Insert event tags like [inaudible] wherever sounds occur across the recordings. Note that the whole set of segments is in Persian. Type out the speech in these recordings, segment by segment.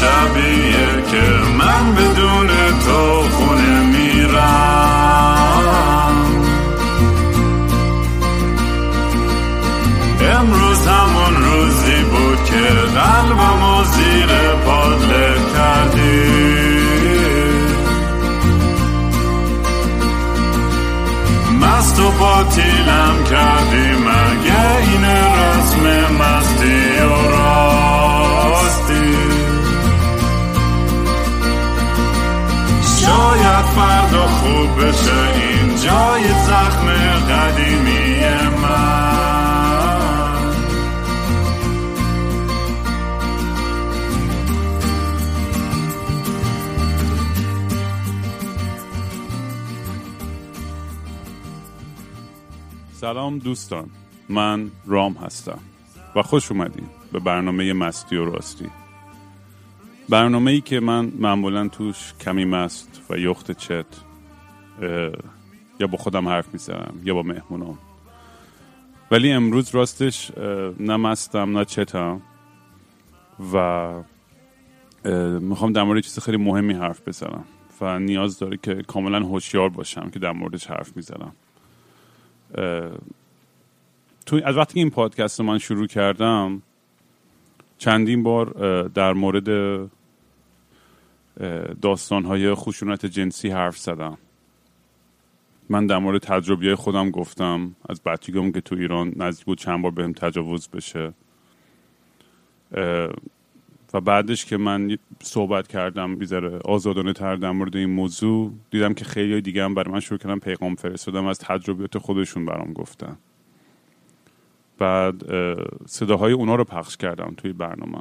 شبیه که من بدون سلام دوستان من رام هستم و خوش اومدین به برنامه مستی و راستی. برنامه ای که من معمولا توش کمی مست و یخت چت یا با خودم حرف می‌زنم یا با مهمونام. ولی امروز راستش نه مستم نه چتم و می‌خوام در مورد چیز خیلی مهمی حرف بزنم و نیاز داره که کاملا هوشیار باشم که در موردش حرف می‌زنم. تو از وقتی این پادکست من شروع کردم چندین بار در مورد داستانهای خشونت جنسی حرف زدم. من در مورد تجربیه خودم گفتم. از بچگیم که تو ایران نزدیک بود چند بار بهم تجاوز بشه. و بعدش که من صحبت کردم بیزاره آزادانه تر در مورد این موضوع دیدم که خیلی دیگه هم برای من شروع کردم پیغام فرستادم از تجربیات خودشون برام گفتن. بعد اه، صداهای اونا رو پخش کردم توی برنامه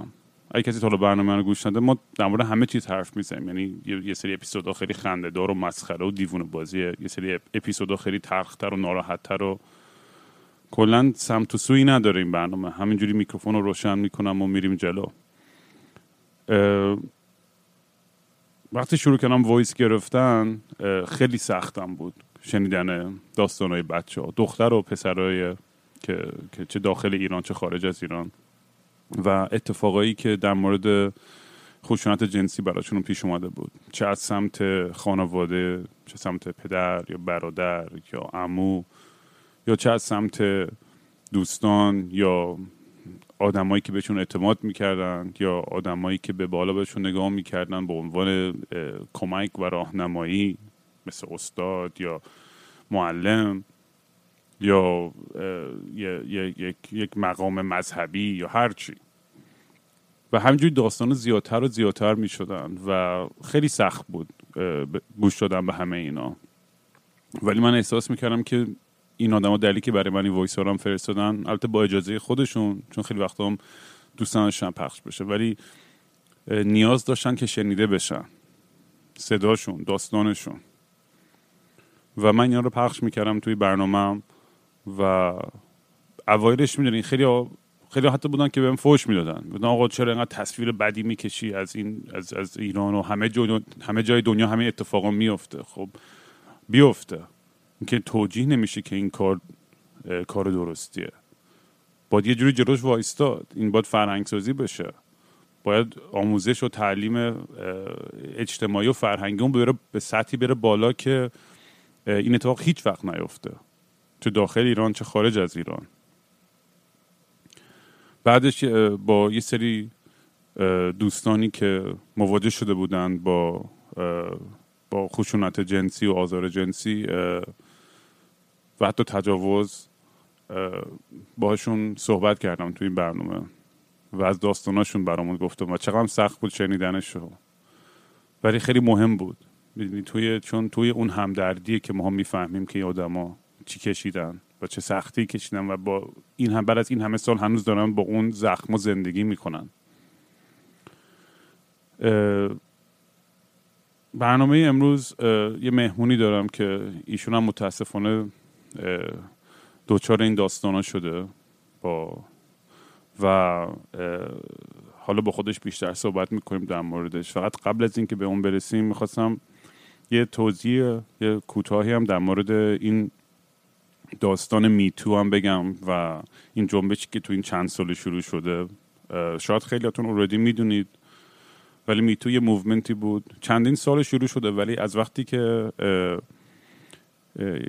اگه کسی تا برنامه رو گوش نده ما در مورد همه چیز حرف می‌زنیم. یعنی یه سری اپیزودها خیلی خنده دار و مسخره و دیوونه بازیه یه سری اپیزودها خیلی تلختر و ناراحتتر و کلا سمت و سویی نداره این برنامه. همینجوری میکروفون رو روشن می‌کنم و میریم جلو. وقتی شروع کردم voice گرفتن خیلی سختم بود. شنیدن داستانهای بچه ها دختر و پسرهای که, که چه داخل ایران چه خارج از ایران. و اتفاقایی که در مورد خشونت جنسی براشون پیش اومده بود. چه از سمت خانواده چه سمت پدر یا برادر یا عمو یا چه از سمت دوستان یا آدمایی که بهشون اعتماد می‌کردن یا آدمایی که به بالا بهشون نگاه می‌کردن به عنوان کمک و راهنمایی مثل استاد یا معلم یا یک مقام مذهبی یا هر چی. و همینجوری داستان زیادتر و زیادتر می شدن و خیلی سخت بود گوش دادن به همه اینا. ولی من احساس می‌کردم که این آدما دلیلی که برای من این وایس هم فرستادن البته با اجازه خودشون چون خیلی وقتا هم دوست پخش بشه ولی نیاز داشتن که شنیده بشن. صداشون داستانشون. و من اینا رو پخش می‌کردم توی برنامهم و اوایلش می‌دونی خیلی خیلی حتی بودن که بهم فوش می‌دادن. بودن آقا چرا اینقدر تصویر بدی می‌کشی از این از, از ایران و همه همه جای دنیا همه اتفاقا میفته خب بیفته. اینکه توجیه نمیشه که این کار کار درستیه. باید یه جوری جلوش وایستاد. این باید فرهنگ سازی بشه. باید آموزش و تعلیم اجتماعی و فرهنگی اون بره به سطحی بره بالا که این اتفاق هیچ وقت نیفته. چه داخل ایران چه خارج از ایران. بعدش با یه سری دوستانی که مواجه شده بودن با با خشونت جنسی و آزار جنسی و حتی تجاوز اه، باهاشون صحبت کردم توی این برنامه و از داستاناشون برامون گفتم و چقدر سخت بود شنیدنشو ولی خیلی مهم بود. می‌دونی توی چون توی اون همدردیه که ما هم می‌فهمیم که این آدما چی کشیدن و چه سختی کشیدن و با این هم بعد از این همه سال هنوز دارن با اون زخم زندگی می‌کنن. برنامه امروز یه مهمونی دارم که ایشون هم متاسفانه دوچار این داستانا شده با و حالا با خودش بیشتر صحبت می‌کنیم در موردش. فقط قبل از اینکه به اون برسیم می‌خواستم یه توضیح یه کوتاهی هم در مورد این داستان میتو هم بگم و این جنبشی که تو این چند سال شروع شده. شاید خیلیاتون اوردی می‌دونید ولی میتو یه موومنتی بود. چندین سال شروع شده ولی از وقتی که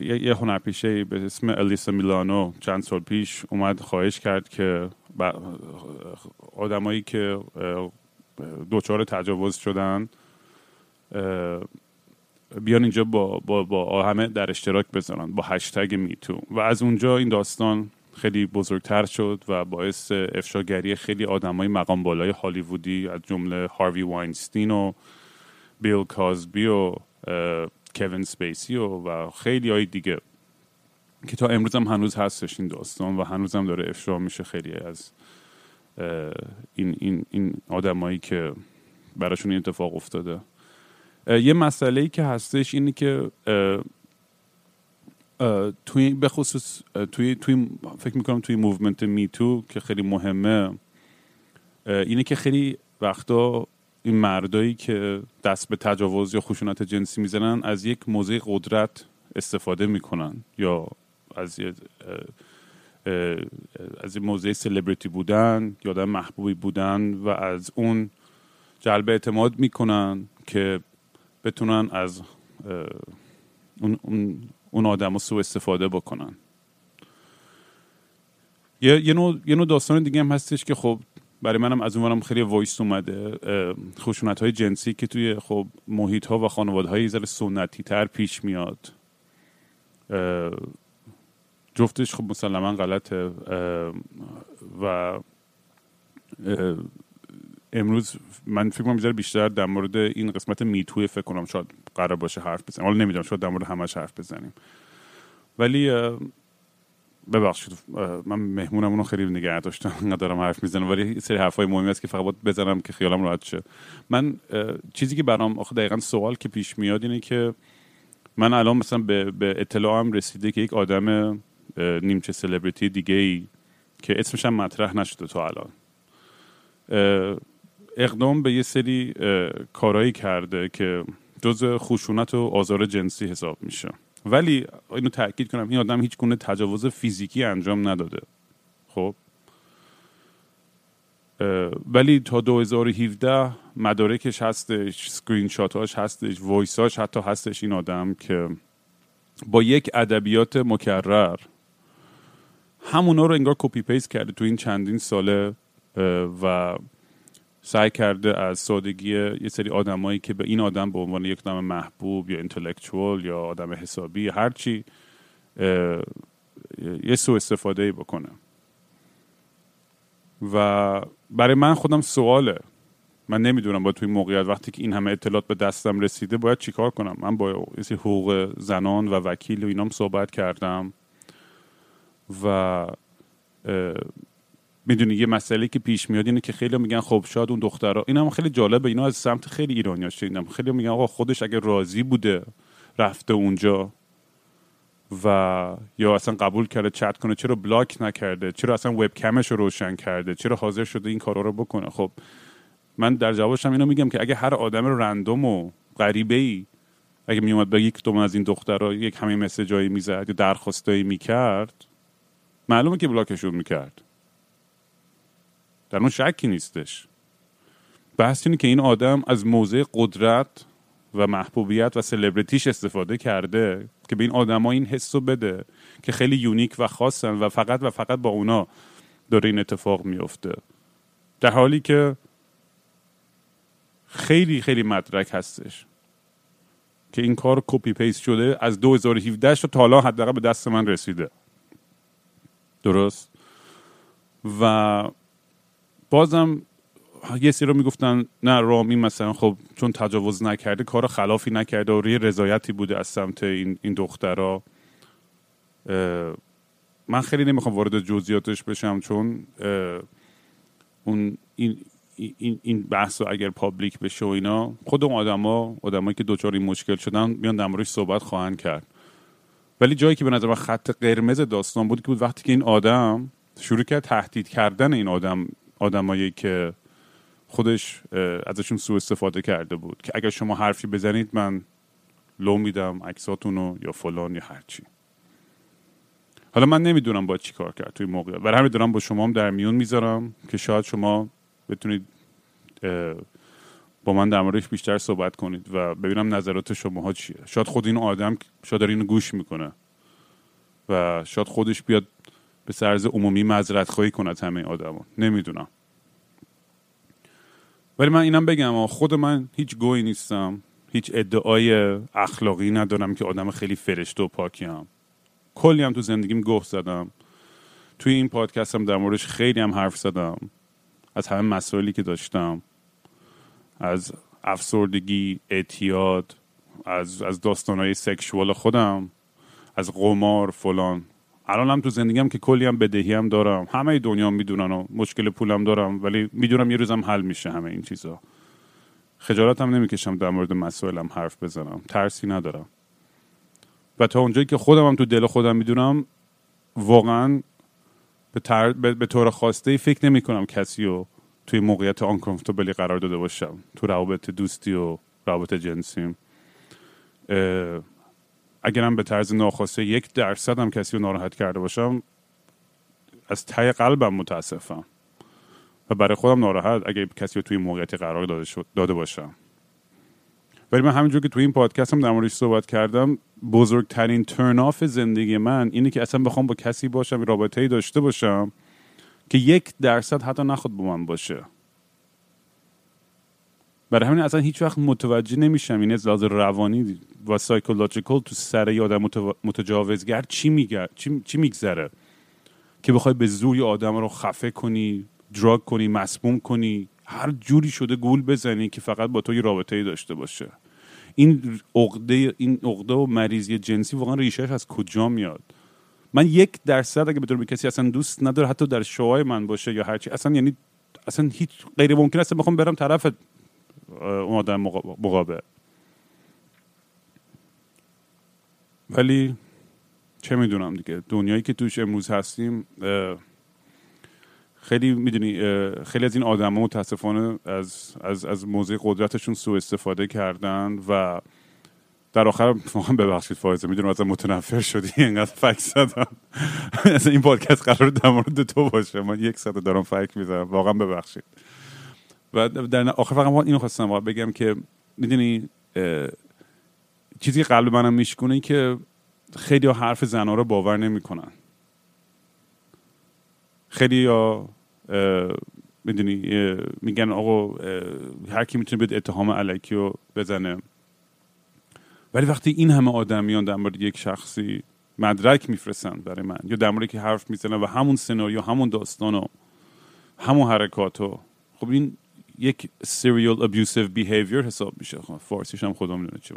یه هنرپیشه به اسم الیسا میلانو چند سال پیش اومد خواهش کرد که آدمایی که دوچار تجاوز شدن بیان اینجا با, با, با همه در اشتراک بذارن با هشتگ میتو و از اونجا این داستان خیلی بزرگتر شد و باعث افشاگری خیلی آدمای مقام بالای هالیوودی از جمله هاروی واینستین و بیل کازبی و کوین سپیسی و, و خیلی های دیگه که تا امروز هم هنوز هستش این داستان و هنوز هم داره افشا میشه خیلی از این, این, این آدمایی که براشون این اتفاق افتاده. یه مسئله ای که هستش اینه که توی به خصوص توی, توی فکر می‌کنم توی movement MeToo که خیلی مهمه اینه که خیلی وقتا این مردایی که دست به تجاوز یا خشونت جنسی می‌زنن از یک موضع قدرت استفاده می‌کنن یا از از این موضع سلبریتی بودن یا آدم محبوبی بودن و از اون جلب اعتماد می‌کنن که بتونن از اون, اون, آدم سو استفاده بکنن. یه, یه, نوع, یه نوع داستان دیگه هم هستش که خب برای منم از اونورم خیلی وایس اومده خشونت های جنسی که توی خب محیط ها و خانواده های زر سنتی تر پیش میاد. جفتش خب مسلما غلطه و امروز من فکر کنم بیشتر در مورد این قسمت میتوی فکر کنم شاید قرار باشه حرف بزنیم. حالا نمی‌دونم شاید در مورد همش حرف بزنیم. ولی ببخشید من مهمونم رو خیلی نگه داشتم ندارم حرف می‌زنم ولی سری حرفای مهمی است که فقط باید بزنم که خیالم راحت شه. من چیزی که برام آخه دقیقا سوال که پیش میاد اینه که من الان مثلا به, به اطلاعم رسیده که یک آدم نیمچه سلبریتی دیگه ای که اسمش هم مطرح نشده تا الان. اقدام به یه سری کارایی کرده که جز خشونت و آزار جنسی حساب میشه. ولی اینو تاکید کنم این آدم هیچ گونه تجاوز فیزیکی انجام نداده. خب؟ ولی تا 2017 مدارکش هستش سکرین شاتاش هستش وایساش حتی هستش این آدم که با یک ادبیات مکرر همونا رو انگار copy paste کرده تو این چندین ساله و سعی کرده از سادگی یه سری آدمایی که به این آدم به عنوان یک آدم محبوب یا intellectual یا آدم حسابی هرچی یه سو استفاده بکنه. و برای من خودم سواله. من نمی‌دونم با توی موقعیت وقتی که این همه اطلاعات به دستم رسیده باید چیکار کنم؟ من با حقوق زنان و وکیل و اینام صحبت کردم و می‌دونی یه مسئله که پیش میاد اینه که خیلی میگن خب شاید اون دخترها این هم خیلی جالبه اینا از سمت خیلی ایرانی شنیدم. خیلی میگن آقا خودش اگه راضی بوده رفته اونجا و یا اصلا قبول کرده چت کنه چرا بلاک نکرده؟ چرا اصلا وبکمش رو روشن کرده؟ چرا حاضر شده این کارا رو بکنه؟ خب من در جوابشم اینو میگم که اگه هر آدم رندوم و غریبه ای اگه میومد به یک دوم از این دخترها یک همه مسیجایی می‌زد یا درخواستایی می‌کرد معلومه که block شون می‌کرد. در اون شکی نیستش. بحث اینه که این آدم از موضع قدرت و محبوبیت و سلبریتیش استفاده کرده که به این آدما این حس رو بده که خیلی unique و خاصن و فقط و فقط با اونا داره این اتفاق میفته. در حالی که خیلی خیلی مدرک هستش که این کار copy paste شده از 2017 تا حالا حداقل به دست من رسیده. درست؟ و بازم یه سری رو می‌گفتن نه رامی مثلا خب چون تجاوز نکرده کار خلافی نکرده و روی رضایتی بوده از سمت این, این دخترها من خیلی نمی‌خوام وارد جزئیاتش بشم چون اون این این این بحث رو اگر پابلیک بشه و اینا خود اون آدما آدمایی که دچار این مشکل شدن میان در صحبت خواهند کرد. ولی جایی که به نظر من خط قرمز داستان بود که بود وقتی که این آدم شروع کرد تهدید کردن این آدم آدمایی که خودش ازشون سوء استفاده کرده بود که اگر شما حرفی بزنید من لو میدم عکساتون یا فلان یا هرچی حالا من نمی‌دونم با چی کار کرد توی موقع. برای همین دارم با شما هم در میون می‌ذارم که شاید شما بتونید با من در موردش بیشتر صحبت کنید و ببینم نظرات شماها چیه. شاید خود این آدم شاید داره اینو گوش می‌کنه و شاید خودش بیاد به سرز عمومی مذرت خواهی کند همه آدما نمی‌دونم. ولی من اینم بگم خود من هیچ گویی نیستم. هیچ ادعای اخلاقی ندارم که آدم خیلی فرشته و پاکیم کلی هم تو زندگیم گفت زدم. توی این پادکست هم در موردش خیلی هم حرف زدم. از همه مسائلی که داشتم. از افسردگی اعتیاد از, از داستانهای سکشوال خودم. از قمار فلان. الان هم تو زندگیم که کلی هم بدهی هم دارم. همه دنیا می‌دونن و مشکل پولم دارم ولی می‌دونم یه روزم حل میشه همه این چیزا. خجالت هم نمی‌کشم در مورد مسائلم حرف بزنم. ترسی ندارم. و تا اونجایی که خودم هم تو دل خودم می‌دونم واقعا به, تر... به... طور خواسته فکر نمی کنم کسی رو توی موقعیت آنکامفتبلی قرار داده باشم. تو روابط دوستی و روابط جنسیم. اگرم به طرز ناخواسته یک درصد هم کسی رو ناراحت کرده باشم از ته قلبم متاسفم. و برای خودم ناراحت اگه کسی رو توی موقعیتی قرار داده, داده باشم. ولی من همینجور که توی این پادکست هم در موردش صحبت کردم بزرگترین ترن آف زندگی من اینه که اصلا بخوام با کسی باشم رابطه ای داشته باشم که یک درصد حتی نخواد با من باشه. برای همین اصلا هیچ وقت متوجه نمیشم این از روانی و سایکولوژیکال تو سر یه آدم متجاوزگر چی میگه چی, چی میگذره؟ که بخوای به زور یه آدم رو خفه کنی دراگ کنی مسموم کنی هر جوری شده گول بزنی که فقط با تو یه رابطه ای داشته باشه. این عقده این عقده و مریضی جنسی واقعا ریشهش از کجا میاد؟ من یک درصد اگه بدونم کسی اصلا دوست نداره حتی در شوهای من باشه یا هرچی اصلا یعنی اصلا هیچ غیر ممکن است. بخوام برم طرف اون آدم مقابل. ولی چه می‌دونم دیگه دنیایی که توش امروز هستیم خیلی می‌دونی خیلی از این آدم متاسفانه از, از, از موضع قدرتشون سوء استفاده کردن و در آخر واقعا ببخشید فایزه می‌دونم از متنفر شدی اینقدر فک زدم. [laughs] این پادکست قرار در مورد تو باشه من یک ساعت دارم فک می‌زنم واقعا ببخشید. و در آخر فقط اینو خواستم بگم که می‌دونی چیزی که قلب منم میشکنه که خیلی حرف زنها رو باور نمی‌کنن. خیلی یا می‌دونی میگن آقا هر کی می‌تونه به اتهام علکی رو بزنه. ولی وقتی این همه آدمیان در مورد یک شخصی مدرک میفرستن برای من یا در مورد که حرف می‌زنن و همون سناریو همون داستان و همون حرکات و خب این یک serial abusive behavior حساب میشه. خب فارسیش هم خودم نمی‌دونه چی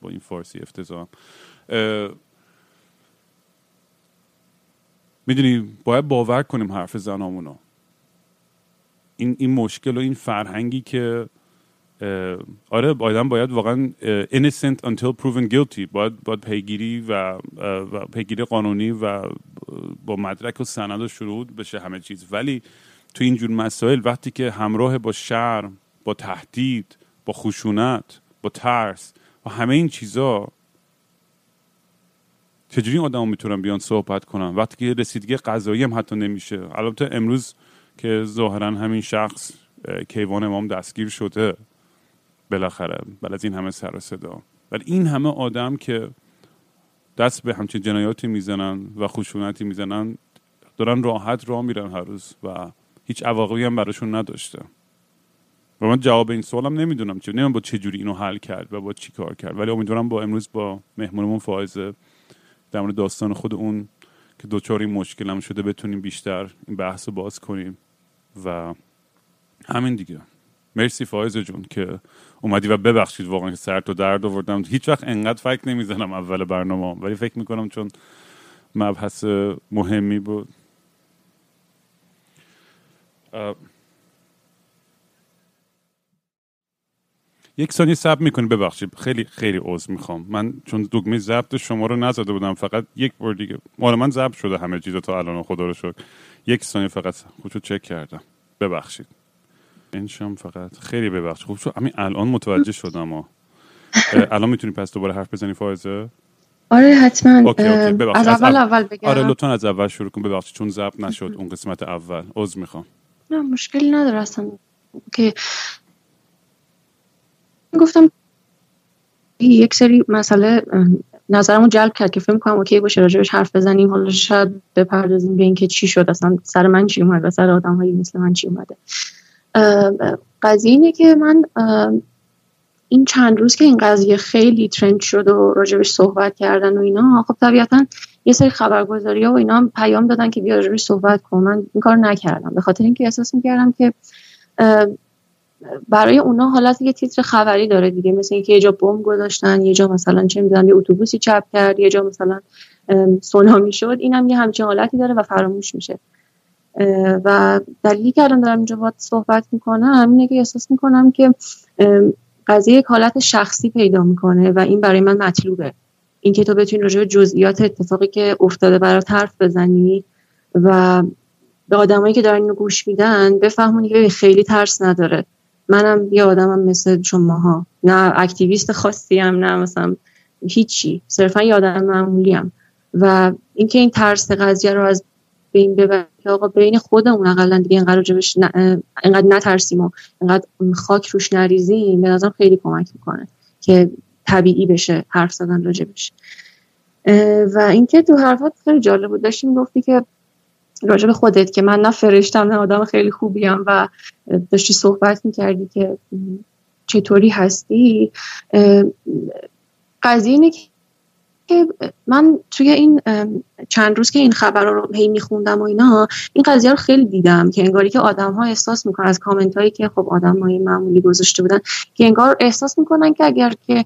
با این فارسی افتضاح. می‌دونی باید باور کنیم حرف زنامونو. این این مشکل و این فرهنگی که آره آدم باید واقعا innocent until proven guilty. باید, باید پیگیری و, و پیگیری قانونی و با مدرک و سند و شروط بشه همه چیز. ولی تو اینجور مسائل وقتی که همراه با شرم با تهدید با خشونت با ترس و همه این چیزا چجوری این آدم می‌تونن بیان صحبت کنن وقتی که رسیدگی قضایی هم حتی نمیشه. البته امروز که ظاهرا همین شخص کیوان امام دستگیر شده. بالاخره بعد از این همه سر صدا. ولی این همه آدم که دست به همچین جنایاتی می‌زنن و خشونتی می‌زنن دارن راحت راه میرن هر روز و هیچ عواقبی هم براشون نداشته. و من جواب این سوالم نمی‌دونم چه نمی‌دونم با چه جوری اینو حل کرد و با چی کار کرد. ولی امیدوارم با امروز با مهمونمون فائزه در مورد داستان خود اون که دوچار این مشکلم شده بتونیم بیشتر این بحث رو باز کنیم. و همین دیگه. مرسی فایزه جون که اومدی و ببخشید واقعا که سر تو درد آوردم. هیچ وقت انقدر فکر نمی‌زنم اول برنامه ولی فکر می‌کنم چون مبحث مهمی بود. یک ثانیه سب می‌کنی ببخشید. خیلی خیلی عذر می‌خوام. من چون دگمه ضبط شما رو نزده بودم فقط یک بار دیگه. مال من ضبط شده همه چیزا تا الان خدا رو شکر. یک ثانیه فقط خودشو چک کردم. ببخشید. شام فقط. خیلی ببخشید. خوب شد همین الان متوجه شدم الان می‌تونی پس دوباره حرف بزنی فائزه؟ آره حتما. okay okay. از اول. اول بگم. آره لطفا از اول شروع کن. ببخشید چون ضبط نشد اون قسمت اول. عذر می‌خوام. نه مشکلی نداره اصلا. که گفتم یک سری مسئله نظرمو جلب کرد که فکر کنم okay باشه راجبش حرف بزنیم. حالا شاید بپردازیم به اینکه چی شد. اصلا سر من چی اومد و سر آدم هایی مثل من چی اومده. قضیه اینه که من این چند روز که این قضیه خیلی ترند شد و راجبش صحبت کردن و اینا خب طبیعتا یه سری خبرگزاری ها و اینا پیام دادن که بیا راجبش صحبت کن. من این کار نکردم. به خاطر اینکه احساس می‌کردم که برای اونا حالت یه تیتر خبری داره دیگه. مثل اینکه یه جا بمب گذاشتن یه جا مثلا چه می‌دونم یه اتوبوسی چپ کرد یه جا مثلا سونامی شد. اینم یه همچین حالتی داره و فراموش میشه. و دلیلی که الان دارم اینجا باید صحبت می‌کنم اینه که احساس می‌کنم که قضیه یک حالت شخصی پیدا می‌کنه و این برای من مطلوبه. اینکه تو بتونی راجع به جزئیات اتفاقی که افتاده برات حرف بزنی و به آدمایی که دارن اینو گوش میدن بفهمونی که خیلی ترس نداره. منم یه آدمم مثل شماها. نه اکتیویست خاصی هم نه مثلا هیچی. صرفا یه آدم معمولی هم. و اینکه این ترس قضیه رو از بین ببریم که آقا بین خودمون اقلا دیگه اینقدر جبش اینقدر نترسیم و اینقدر خاک روش نریزیم به نظرم خیلی کمک می‌کنه که طبیعی بشه حرف زدن راجبش و اینکه تو حرفات خیلی جالب بود. داشتیم گفتی که راجب خودت که من نه فرشتم نه آدم خیلی خوبیم و داشتی صحبت می‌کردی که چطوری هستی. قضیه اینه که من توی این چند روز که این خبر رو هی میخوندم و اینا این قضیه رو خیلی دیدم که انگاری که آدم ها احساس می‌کنن از کامنت هایی که خب آدم های معمولی گذاشته بودن که انگار احساس می‌کنن که اگر که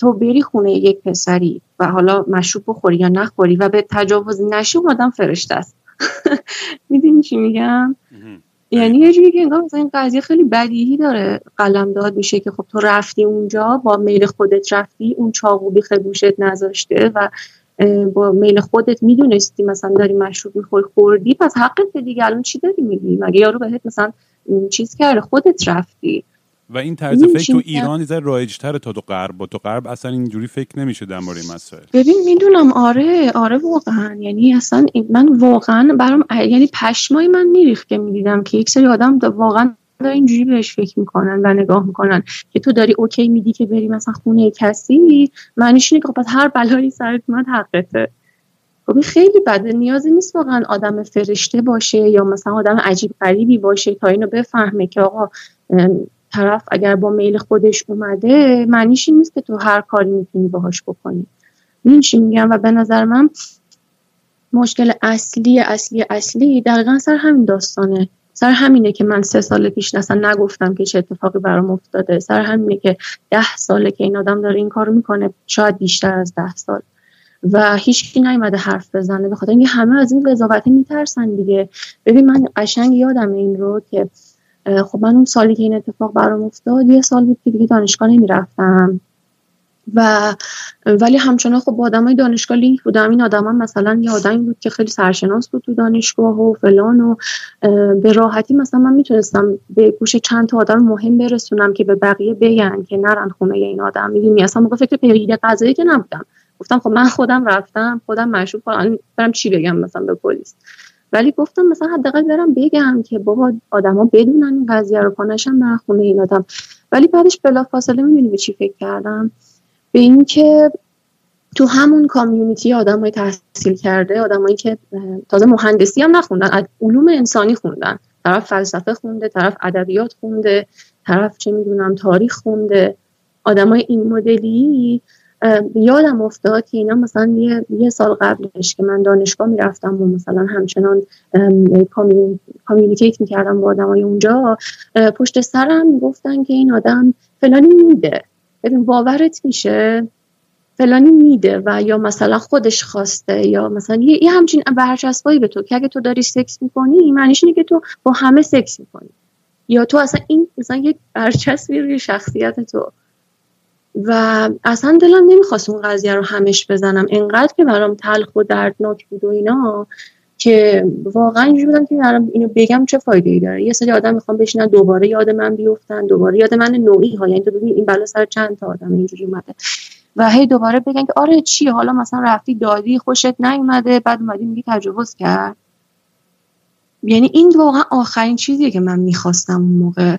تو بری خونه یک پسری و حالا مشروب بخوری یا نخوری و به تجاوز نشی اون آدم فرشته است. [laughs] می‌دونی چی میگم؟ یعنی یه جوری که انگار مثلا این قضیه خیلی بدیهی داره. قلم داد میشه که خب تو رفتی اونجا با میل خودت رفتی اون چاقو بیخ گوشت نذاشته و با میل خودت می‌دونستی مثلا داری مشروب می‌خوری خوردی. پس حقت دیگه الان چی داری میگی؟ مگه یارو بهت مثلا چیز کرده خودت رفتی. و این طرز فکر تو ایران یه رایج‌تره تا تو غرب. با تو غرب اصلا اینجوری فکر نمیشه در مورد مسائل. ببین می‌دونم آره آره واقعا. یعنی اصلا من واقعا برام یعنی پشمای من میریخت که می‌دیدم که یک سری آدم واقعا دارن اینجوری بهش فکر می‌کنن و نگاه می‌کنن که تو داری اوکی میدی که بری مثلا خونه کسی؟ معنیش اینه که خب هر بلایی سرت اومد حقته. خب خیلی بده. نیازی نیست واقعا آدم فرشته باشه یا مثلا آدم عجیب غریبی باشه تا اینو بفهمه که آقا طرف اگر با میل خودش اومده معنیش این نیست که تو هر کاری می‌تونی باهاش بکنی. این چی میگم؟ و به نظر من مشکل اصلی اصلی اصلی دقیقا سر همین داستانه. سر همینه که من سه سال پیش اصلا نگفتم که چه اتفاقی برام افتاده. سر همینه که ده ساله که این آدم داره این کارو می‌کنه شاید بیشتر از ده سال. و هیچکی نیومده حرف بزنه. به خاطر اینکه همه از این قضاوته میترسن دیگه. ببین من قشنگ یادم این رو که خب من اون سالی که این اتفاق برام افتاد یه سال بود که دیگه دانشگاه نمی‌رفتم. و ولی همچنان خب با های دانشگاه لینک بودم. این آدم مثلا یه آدمی بود که خیلی سرشناس بود تو دانشگاه و فلان و به راحتی مثلا من می‌تونستم به گوش چند تا آدم مهم برسونم که به بقیه بگن که نرن خونه این آدم. می‌دونی؟ اصلا موقع فکر پیگیر قضایی که نبودم. گفتم خب من خودم رفتم خودم مشروب برم چی بگم مثلا به پلیس؟ ولی گفتم مثلا حداقل برم بگم که بابا آدما بدونن این قضیه رو پانشم برن خونه این آدم. ولی بعدش بلافاصله می‌دونی به چی فکر کردم؟ به اینکه تو همون کامیونیتی آدمای تحصیل کرده آدمایی که تازه مهندسی هم نخوندن علوم انسانی خوندن. طرف فلسفه خونده طرف ادبیات خونده طرف چه می‌دونم تاریخ خونده. آدمای این مدلی یادم افتاد که اینا مثلا یه, یه سال قبلش که من دانشگاه می‌رفتم و مثلا همچنان communicate می‌کردم با های اونجا پشت سرم گفتن که این آدم فلانی میده. ببین باورت میشه؟ فلانی میده و یا مثلا خودش خواسته یا مثلا یه, یه همچین برچسبایی به تو که اگه تو داری سکس می‌کنی معنیش اینه که تو با همه سکس می‌کنی. یا تو اصلا این مثلا یک برچسبی روی شخصیت تو. و اصلا دلم نمی‌خواست اون قضیه رو همش بزنم. انقدر که برام تلخ و دردناک بود و اینا که واقعا اینجوری بودم که برام اینو بگم چه فایده ای داره. یه سری آدم می‌خوام بشینن دوباره یاد من بیفتن دوباره یاد من نوعی ها. یعنی تو ببین این بلا سر چند تا آدم اینجوری اومده. و هی دوباره بگن که آره چی؟ حالا مثلا رفتی دادی خوشت نیومده بعد اومدی میگی تجاوز کرد. یعنی این واقعا آخرین چیزیه که من می‌خواستم اون موقع.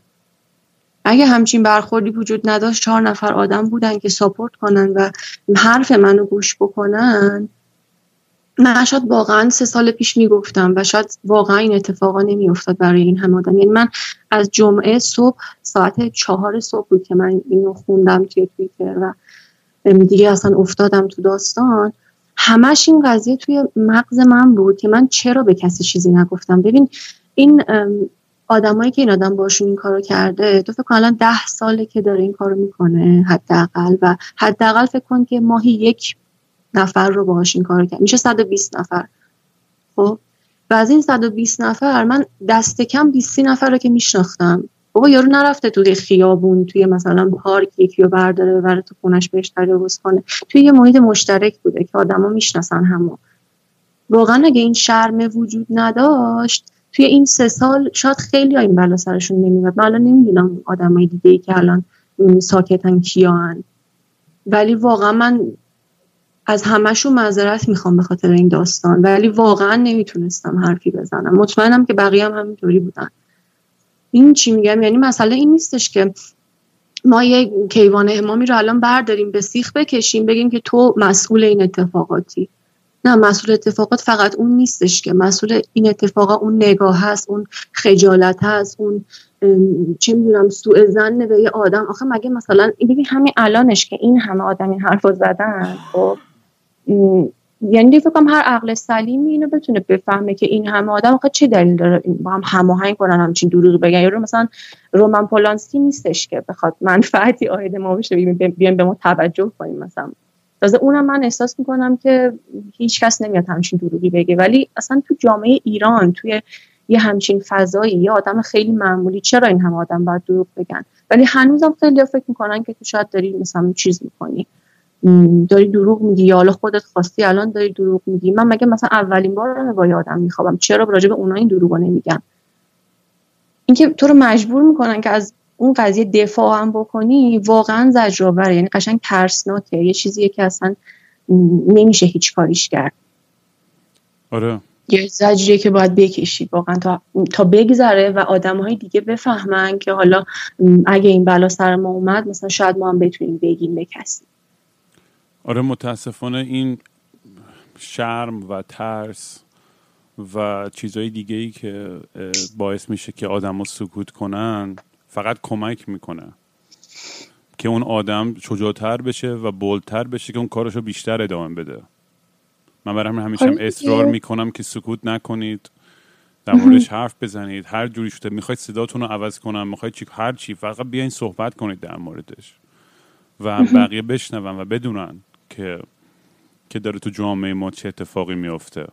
اگه همچین برخوردی وجود نداشت چهار نفر آدم بودن که ساپورت کنن و حرف منو گوش بکنن. من شاید واقعا سه سال پیش می‌گفتم و شاید واقعا این اتفاقا نمیافتاد برای این همه آدم. یعنی من از جمعه صبح ساعت چهار صبح بود که من اینو خوندم توی تویتر و دیگه اصلا افتادم تو داستان. همش این قضیه توی مغز من بود که من چرا به کسی چیزی نگفتم. ببین این آدمایی که این آدم باشون این کارو کرده تو فکر کن الان ده ساله که داره این کارو می‌کنه حداقل و حداقل فکر کن که ماهی یک نفر رو باهاش این کارو کرد. میشه 120 نفر. خب؟ و از این 120 نفر من دست کم 20 نفر رو که میشناختم. بابا یارو نرفته توی خیابون توی مثلا پارک یکی رو برداره ببره تو خونش بهش تجاوز کنه. توی یه محیط مشترک بوده که آدما می‌شناسن همو. واقعا اگه این شرم وجود نداشت توی این سه سال شاید خیلی این بلا سرشون نمیاد من الان نمی‌دونم آدمای دیگه ای که الان ساکتن کیان. ولی واقعا من از همشون معذرت می‌خوام به خاطر این داستان. ولی واقعا نمی‌تونستم حرفی بزنم. مطمئنم که بقیه هم همینطوری بودن. این چی میگم؟ یعنی مسئله این نیستش که ما یه کیوان امامی رو الان برداریم به سیخ بکشیم بگیم که تو مسئول این اتفاقاتی. نه مسئول اتفاقات فقط اون نیستش که. مسئول این اتفاقا اون نگاه هست اون خجالت هست اون چه می‌دونم سوء زن به یه آدم. آخه مگه مثلا ببین همین الانش که این همه آدم این حرف زدن خب؟ یعنی کنم هر عقل سلیمی اینو بتونه بفهمه که این همه آدم آخه چه دلیل داره با هم هماهنگ کنن همچین دروغ بگن. یا مثلا رومن پولانسکی نیستش که بخواد منفعتی آید ما بشه بیایم به ما توجه کنیم مثلا. تازه اونم من احساس می‌کنم که هیچ کس نمیاد همچین دروغی بگه. ولی اصلا تو جامعه ایران توی یه همچین فضایی یه آدم خیلی معمولی چرا این همه آدم باید دروغ بگن؟ ولی هنوزم خیلی فکر می‌کنن که تو شاید داری مثلا چیز می‌کنی. داری دروغ میگی. یا حالا خودت خواستی الان داری دروغ میگی. من مگه مثلا اولین بار با آدم میخوابم؟ چرا راجع به اونا این دروغو نمیگم؟ اینکه تو رو مجبور می‌کنن که از اون قضیه دفاع هم بکنی واقعا زجرآوره. یعنی قشنگ ترسناکه. یه چیزیه که اصلا نمیشه هیچ کاریش کرد. آره. یه زجریه که باید بکشید. واقعا تا, تا بگذره و آدم های دیگه بفهمن که حالا اگه این بلا سر ما اومد مثلا شاید ما هم بتونیم بگیم به کسی. آره متاسفانه این شرم و ترس و چیزهای دیگه ای که باعث میشه که آدم ها سکوت کنن فقط کمک می‌کنه که اون آدم شجاعتر بشه و بولتر بشه که اون کارشو بیشتر ادامه بده. من برای همیشه هم اصرار می‌کنم که سکوت نکنید در موردش حرف بزنید هر جوری شده می‌خواید صداتون رو عوض کنم می‌خواید چی هر چی فقط بیاین صحبت کنید در موردش و بقیه بشنون و بدونن که که داره تو جامعه ما چه اتفاقی میافته.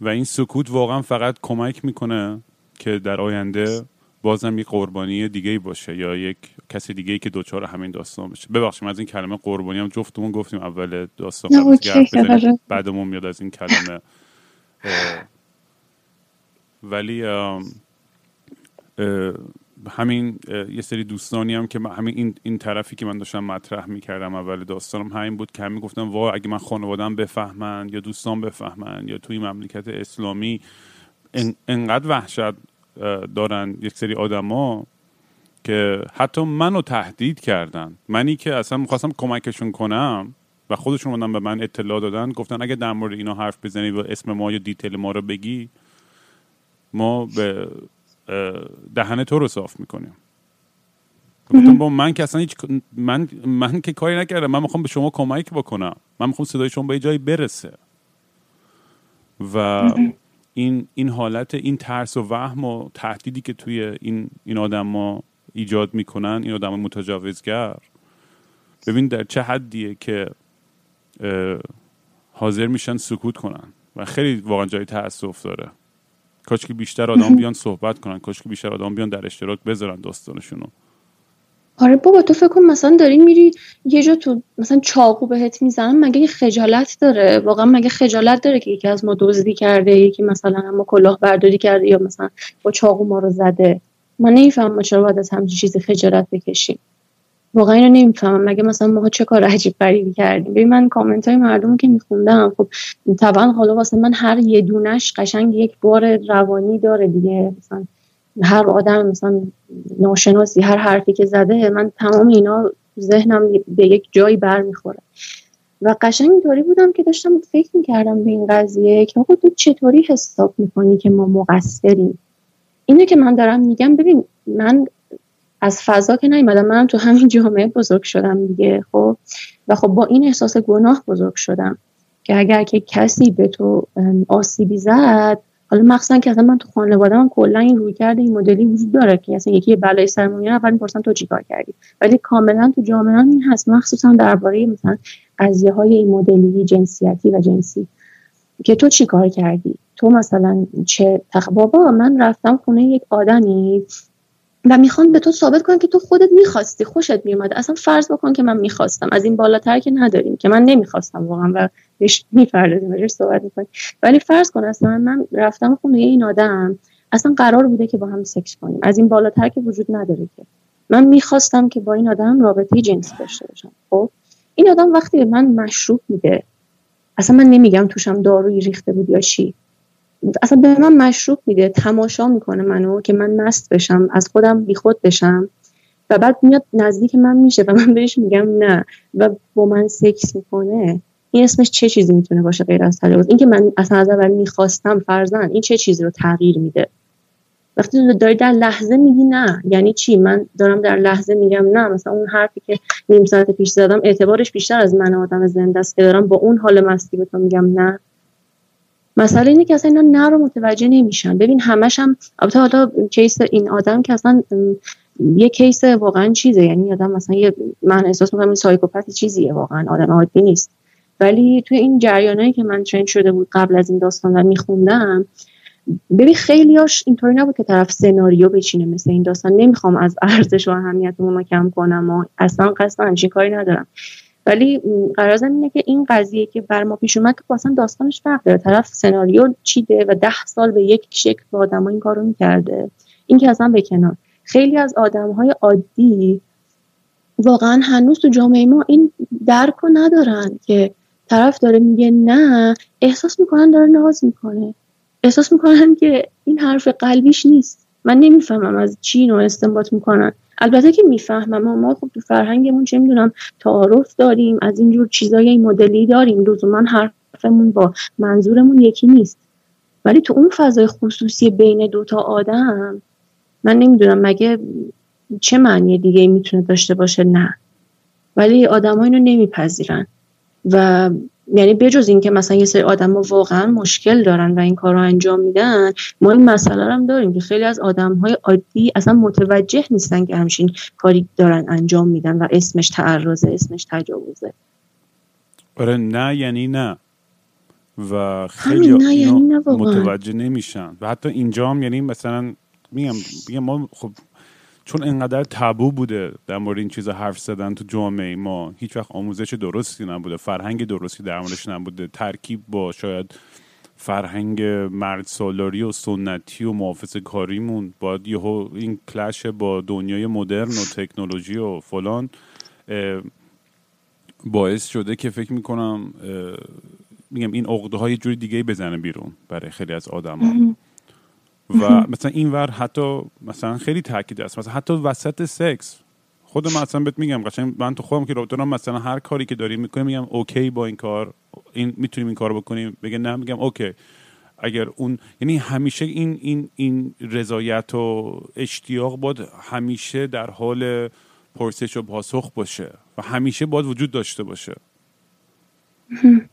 و این سکوت واقعا فقط کمک می‌کنه که در آینده بازم یک قربانی دیگه باشه یا یک کسی دیگه ای که دوچار همین داستان بشه ببخشیم از این کلمه قربانی هم جفتمون گفتیم. اول داستان بعدمون میاد از این کلمه. ولی همین یه سری دوستانی هم که همین این, این طرفی که من داشتم مطرح می‌کردم اول داستانم همین بود که همین گفتم وا اگه من خانوادم بفهمن یا دوستان بفهمن یا توی مملکت اسلامی انقدر وحشت دارن یک سری آدما که حتی منو تهدید کردن. منی که اصلا می‌خواستم کمکشون کنم و خودشون اومدن به من اطلاع دادن گفتن اگه در مورد اینا حرف بزنی و اسم ما یا دیتیل ما رو بگی ما به دهن تو رو صاف می‌کنیم. گفتم با من که اصلا هیچ من من که کاری نکردم. من می‌خوام به شما کمک بکنم. من می‌خوام صدای شما به جایی برسه. و این این حالت این ترس و وهم و تهدیدی که توی این این آدما ایجاد می‌کنن این آدم متجاوزگر. ببین در چه حدیه که حاضر میشن سکوت کنن و خیلی واقعا جای تاسف داره. کاش که بیشتر آدم [laughs] بیان صحبت کنن کاش که بیشتر آدم بیان در اشتراک بذارن داستانشونو. آره بابا تو فکر کن مثلا داری میری یه جا تو مثلا چاقو بهت می‌زنن مگه یه خجالت داره؟ واقعا مگه خجالت داره که یکی از ما دزدی کرده یکی مثلا ما کلاه برداری کرده یا مثلا با چاقو ما رو زده؟ من نمی‌فهمم چرا باید از همچین چیزی خجالت بکشیم. واقعا اینو نمی‌فهمم. مگه مثلا ما چه کار عجیب غریبی کردیم؟ ببین من کامنت های مردم که میخوندم خب طبعا حالا واسه من هر یه دونش قشنگ یک بار روانی داره دیگه. مثلا هر آدم مثلا ناشناسی هر حرفی که زده من تمام اینا ذهنم به یک جایی برمیخوره. و قشنگ اینطوری بودم که داشتم فکر می‌کردم به این قضیه که آقا تو چطوری حساب می‌کنی که ما مقصریم؟ اینه که من دارم میگم ببین من از فضا که نیومدم من تو همین جامعه بزرگ شدم دیگه خب؟ و خب با این احساس گناه بزرگ شدم که اگر که کسی به تو آسیبی زد حالا مخصوصا که اصلا من تو خانواده من کلا این روی کرده این مدلی وجود داره که اصلا یکی بلای سرمون میاره اول می‌پرسن تو چیکار کردی؟ ولی کاملا تو جامعه این هست. مخصوصا درباره مثلا قضیه های این مدلی جنسیتی و جنسی. که تو چیکار کردی؟ تو مثلا چه. بابا من رفتم خونه یک آدمی و می‌خوان به تو ثابت کنن که تو خودت می‌خواستی خوشت میومده اصلا فرض بکن که من می‌خواستم. از این بالاتر که نداریم که من نمی‌خواستم واقعا. و بهش می‌پردازیم بهش صحبت می‌کنیم. ولی فرض کن اصلا من رفتم خونه این آدم اصلا قرار بوده که با هم سکس کنیم. از این بالاتر که وجود نداره که. من می‌خواستم که با این آدم رابطه جنسی داشته باشم. خب؟ این آدم وقتی به من مشروب میده اصلا من نمیگم توشم دارویی ریخته بود یا چی. اصلا به من مشروب میده تماشا می‌کنه منو که من مست بشم از خودم بیخود بشم. و بعد میاد نزدیک من میشه و من بهش میگم نه. و با من سکس می‌کنه. این اسمش چه چیزی می‌تونه باشه غیر از تجاوز اینکه من اصلا از اول می‌خواستم فرزن این چه چیزی رو تغییر میده؟ وقتی داری در لحظه میگی نه یعنی چی؟ من دارم در لحظه میگم نه. مثلا اون حرفی که نیم ساعت پیش زدم اعتبارش بیشتر از من آدم زنده است که دارم با اون حال مستی به تو میگم نه. مسئله اینه که اصلا اینا نه رو متوجه نمیشن. ببین همش هم البته حالا case این آدم که اصلا یه case واقعا چیزه. یعنی آدم مثلا یه من احساس می‌کنم psychopath چیزیه واقعا. آدم عادی نیست. ولی توی این جریانایی که من trend شده بود قبل از این داستان و میخوندم ببین خیلیاش اینطوری نبود که طرف سناریو بچینه مثل این داستان. نمی‌خوام از ارزش و اهمیت ماجرا کم کنم و اصلا قصد همچین کاری ندارم. ولی قرارم اینه که این قضیه که بر ما پیش اومد که اصلا داستانش فرق داره. طرف سناریو چیده و ده سال به یک شکل با آدم این کارو می‌کرده. این که اصلا به کنار. خیلی از آدم های عادی واقعا هنوز تو جامعه ما این درک رو ندارن که طرف داره میگه نه احساس می‌کنن داره ناز می‌کنه. احساس می‌کنن که این حرف قلبیش نیست. من نمی‌فهمم از چی اینو استنباط می‌کنن. البته که می‌فهمم ما خب تو فرهنگمون چه می‌دونم تعارف داریم از اینجور چیزای این مدلی داریم. لزوما حرفمون با منظورمون یکی نیست. ولی تو اون فضای خصوصی بین دوتا آدم من نمی‌دونم مگه چه معنی دیگه می‌تونه داشته باشه؟ نه. ولی آدم ها اینو نمیپذیرن. و یعنی بجز اینکه مثلا یه سری آدم ها واقعا مشکل دارن و این کار رو انجام میدن ما این مسئله هم داریم که خیلی از آدم های عادی اصلا متوجه نیستن که همچین کاری دارن انجام میدن و اسمش تعرضه اسمش تجاوزه. آره نه یعنی نه. و خیلی نه یعنی نه متوجه نمیشن. و حتی اینجام یعنی مثلا میگم ما خب چون انقدر تابو بوده در مورد این چیزا حرف زدن تو جامعه ما هیچ وقت آموزش درستی نبوده فرهنگ درستی در موردش نبوده. ترکیب با شاید فرهنگ مرد سالاری و سنتی و محافظ کاریمون باید یهو این کلش با دنیای مدرن و تکنولوژی و فلان باعث شده که فکر می‌کنم میگم این عقده های جوری دیگه بزنه بیرون برای خیلی از آدم و [laughs] مثلا این ور حتی مثلا خیلی تاکید است. مثلا حتی وسط سکس. خود من اصلا بهت میگم قشنگ من تو خودم که رابطه مثلا هر کاری که داریم می‌کنیم میگم اوکی با این کار. این می‌تونیم این کارو بکنیم. بگه نه میگم اوکی. اگر اون یعنی همیشه این این این رضایت و اشتیاق باید همیشه در حال پرسش و پاسخ باشه و همیشه باید وجود داشته باشه.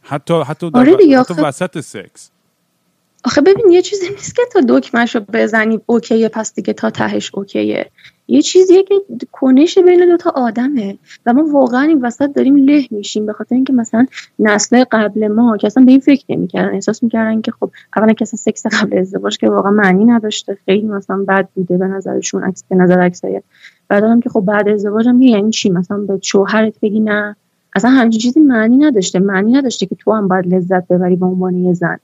حتی حتی, در آره حتی وسط سکس. آخه ببین یه چیزی نیست که تا دکمش رو بزنی اوکیه پس دیگه تا تهش اوکیه. یه چیزیه که کنش بین دو تا آدمه. و ما واقعا این وسط داریم له میشیم به خاطر اینکه مثلا نسل قبل ما که اصلا به این فکر نمی‌کردن. احساس می‌کردن که خب اولا که اصلا سکس قبل ازدواج که واقعا معنی نداشته. خیلی مثلا بد بوده به نظرشون عکس به نظر اکثریت بعد هم که خب بعد ازدواج هم یعنی چی؟ مثلا به شوهرت بگی نه. اصلا همچین چیزی معنی نداشته. معنی نداشته که تو هم باید لذت ببری به عنوان یه زن.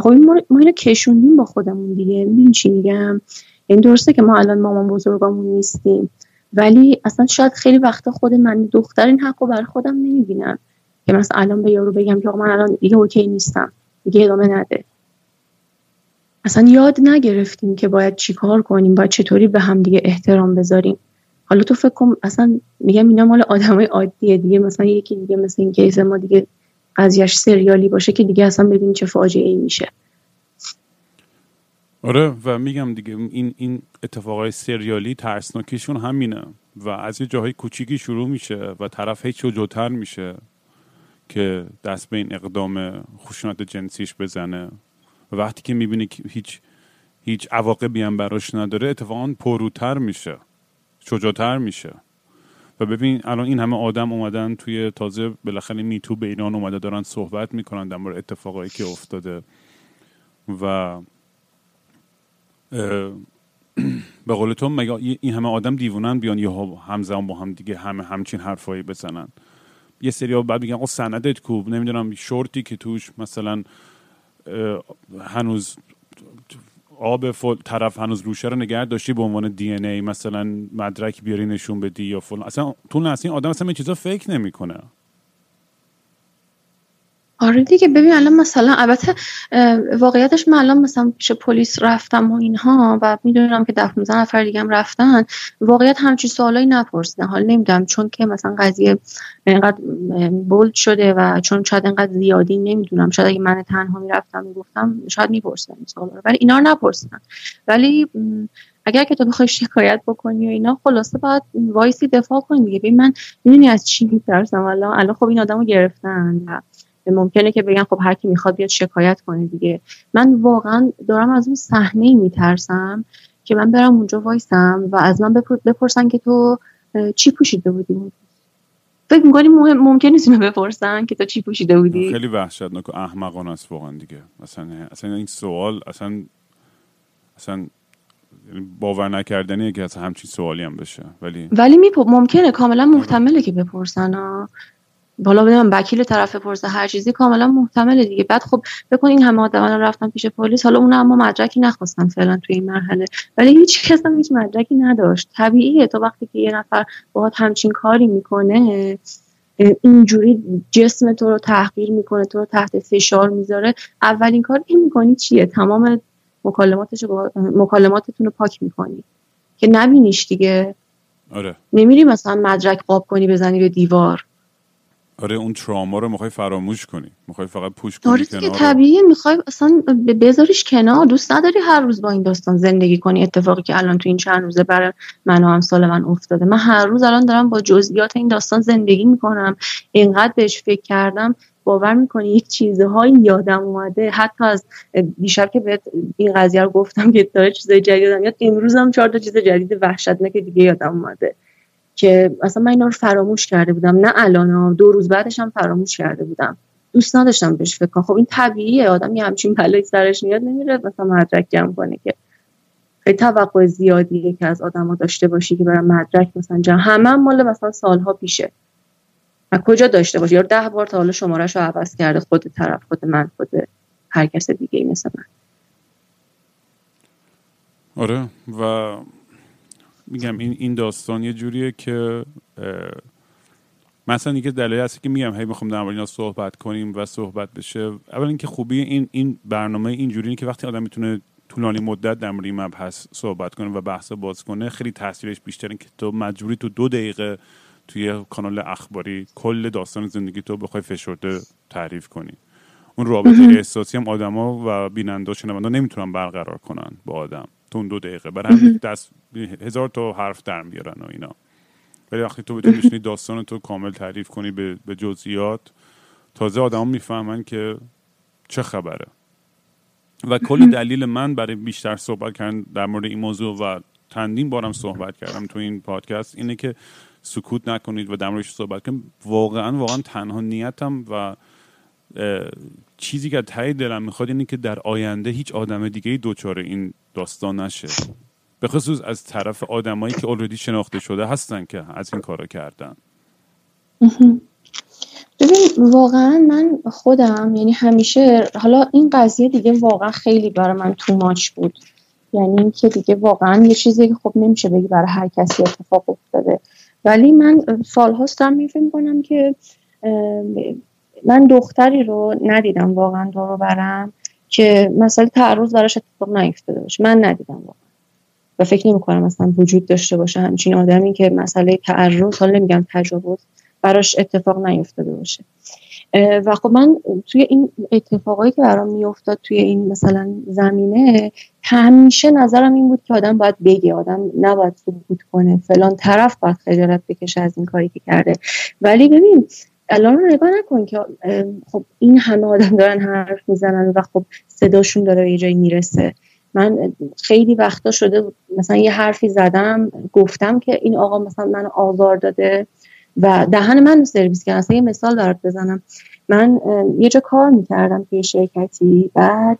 خب ما, ما اینو کشوندیم با خودمون دیگه. می‌دونی چی میگم؟ این درسته که ما الان مامان بزرگامون نیستیم ولی اصلا شاید خیلی وقتا خود من دختر این حق رو برای خودم نمی‌بینم. که مثلا الان به یارو بگم که من الان دیگه اوکی نیستم. دیگه ادامه نده. اصلا یاد نگرفتیم که باید چیکار کنیم باید چطوری به هم دیگه احترام بذاریم. حالا تو فکر کن اصلا میگم اینا مال آدمای عادیه دیگه. مثلا یکی دیگه مثل این کیس ما دیگه قضیهش سریالی باشه که دیگه اصلا ببین چه فاجعه ای میشه. آره و میگم دیگه این این اتفاقای سریالی ترسناکیشون همینه و از یه جاهای کوچیکی شروع میشه و طرف هیچ جوتر میشه که دست به این اقدام خشونت جنسیش بزنه. و وقتی که می‌بینه که هیچ هیچ عواقبی هم براش نداره اتفاقا پروتر میشه شجاعتر میشه. و ببین الان این همه آدم اومدن توی تازه بالاخره میتو به ایران اومده دارن صحبت می‌کنن در مورد اتفاقایی که افتاده. و به قول تو مگه این همه آدم دیوونن بیان یه همزمان با هم دیگه همه همچین حرفایی بزنن؟ یه سری بعد میگن آقا سندت کوب نمی‌دونم شورتی که توش مثلا هنوز آب فل... طرف هنوز روشه رو نگه داشتی به عنوان دی ای مثلا مدرک بیاری نشون بدی یا فلان. اصلا تو این آدم اصلا این چیزا فکر نمی‌کنه. آره دیگه ببین الان مثلا البته واقعیتش من الان مثلا پیش پلیس رفتم و اینها و می‌دونم که ده 15 نفر دیگه هم رفتن واقعیت همچین سوالایی نپرسیدن. حال نمی‌دونم چون که مثلا قضیه اینقدر بولد شده و چون شاید اینقدر زیادی نمی‌دونم. شاید اگه من تنها می‌رفتم می‌گفتم شاید میپرسیدم این سوالا ولی اینا رو نپرسیدن. ولی اگر که تو بخوای شکایت بکنی و اینا خلاصه باید وایسی دفاع کنی دیگه. ببین من می‌دونی از چی میترسم. الان الان خب این آدمو گرفتن ممکنه که بگن خب هر کی می‌خواد بیاد شکایت کنه دیگه. من واقعا دارم از اون صحنه میترسم که من برم اونجا وایسم و از من بپرسن که تو چی پوشیده بودی؟ فکر می‌کنی مهم ممکن نیست بپرسن که تو چی پوشیده بودی؟ خیلی وحشتناک و احمقانه است واقعا دیگه. اصلا اصلا این سوال اصلا اصلا باور نکردنیه که از همچین سوالی هم بشه. ولی ولی ممکنه کاملا محتمله که بپرسن ها بالا بدم وکیل طرف پرسه هر چیزی کاملا محتمله دیگه. بعد خب بکن این همه آدم رفتن پیش پلیس حالا اون اما مدرکی نخواستن فعلا توی این مرحله. ولی هیچ کس هم هیچ مدرکی نداشت. طبیعیه تو وقتی که یه نفر باهات همچین کاری می‌کنه اینجوری جسم تو رو تحقیر می‌کنه تو رو تحت فشار می‌ذاره. اولین کار این می‌کنی چیه؟ تمام مکالماتش با مکالماتتون رو پاک می‌کنی. که نبینیش دیگه. آره. نمیری مثلا مدرک قاب کنی بزنی به دیوار. آره اون تراما رو می‌خوای فراموش کنی. می‌خوای فقط پوش کنی آره کنار طبیعیه. می‌خوای اصلا بذاریش کنار. دوست نداری هر روز با این داستان زندگی کنی. اتفاقی که الان تو این چند روزه برای من و همسال من افتاده. من هر روز الان دارم با جزئیات این داستان زندگی می‌کنم. اینقدر بهش فکر کردم. باور می‌کنی یک چیزهایی یادم اومده. حتی از دیشب که بهت این قضیه رو گفتم که داره چیزای جدید یادم یاد امروز هم چهار تا چیز جدید وحشتناک دیگه یادم اومده. که اصلا من اینا رو فراموش کرده بودم. نه الان دو روز بعدش هم فراموش کرده بودم. دوست نداشتم بهش فکر خب این طبیعیه. آدم یه همچین بلایی سرش میاد نمیره مثلا مدرک جمع کنه که. خیلی توقع زیادیه که از آدما داشته باشی که برن مدرک مثلا جمع. همه هم مال مثلا سالها پیشه. و کجا داشته باشی؟ یا ده بار تا حالا شمارش رو عوض کرده. خود طرف خود من خود هر کس دیگه مثل من. آره و میگم این این داستان یه جوریه که مثلا دیگه دلیل هست که میگم هی می‌خوام در اینا صحبت کنیم و صحبت بشه. اول اینکه خوبی این این برنامه اینجوریه که وقتی آدم می‌تونه طولانی مدت در مورد این مبحث صحبت کنه و بحث باز کنه خیلی تاثیرش بیشتره که تو مجبوری تو دو دقیقه توی کانال اخباری کل داستان زندگی تو بخوای فشرده تعریف کنی. اون رابطه [clears throat] احساسی هم آدما و بیننده و شنونده نمی‌تونن برقرار کنن با آدم. تو اون دو دقیقه. برای همین دست هزار تا حرف در میارن و اینا. ولی وقتی تو بتونی داستان تو کامل تعریف کنی به, به جزئیات تازه آدم می‌فهمن که چه خبره. و کل دلیل من برای بیشتر صحبت کردن در مورد این موضوع و چندین بارم صحبت کردم تو این پادکست اینه که سکوت نکنید و در موردش صحبت کنید. واقعا واقعا تنها نیتم و چیزی که تای دلم می‌خواد اینه که در آینده هیچ آدم دیگه دوچاره این داستان نشه. به خصوص از طرف آدمایی که اوردی شناخته شده هستن که از این کارا کردن. ببین واقعا من خودم یعنی همیشه حالا این قضیه دیگه واقعا خیلی برای من تو ماچ بود. یعنی اینکه دیگه واقعا یه چیزی که خب نمیشه بگی برای هر کسی اتفاق افتاده. ولی من سالهاست دارم میفهم کنم که من دختری رو ندیدم واقعا دارو برم که مسئله تعرض براش اتفاق نیفتاده باشه. من ندیدم واقعا. و فکر نمی کنم مثلا وجود داشته باشه همچین آدمی که مسئله تعرض حالا نمیگم تجاوز براش اتفاق نیفتاده باشه. و خب من توی این اتفاقایی که برام میافتاد توی این مثلا زمینه همیشه نظرم این بود که آدم باید بگه آدم نباید سکوت کنه. فلان طرف باید خجالت بکشه از این کاری که کرده. ولی ببین الان رو نگاه نکن که خب این همه آدم دارن حرف می‌زنن و خب صداشون داره یه جایی می‌رسه. من خیلی وقتا شده مثلا یه حرفی زدم گفتم که این آقا مثلا منو آزار داده و دهن من سرویس کردن اصلا یه مثال برات بزنم. من یه جا کار می‌کردم توی شرکتی بعد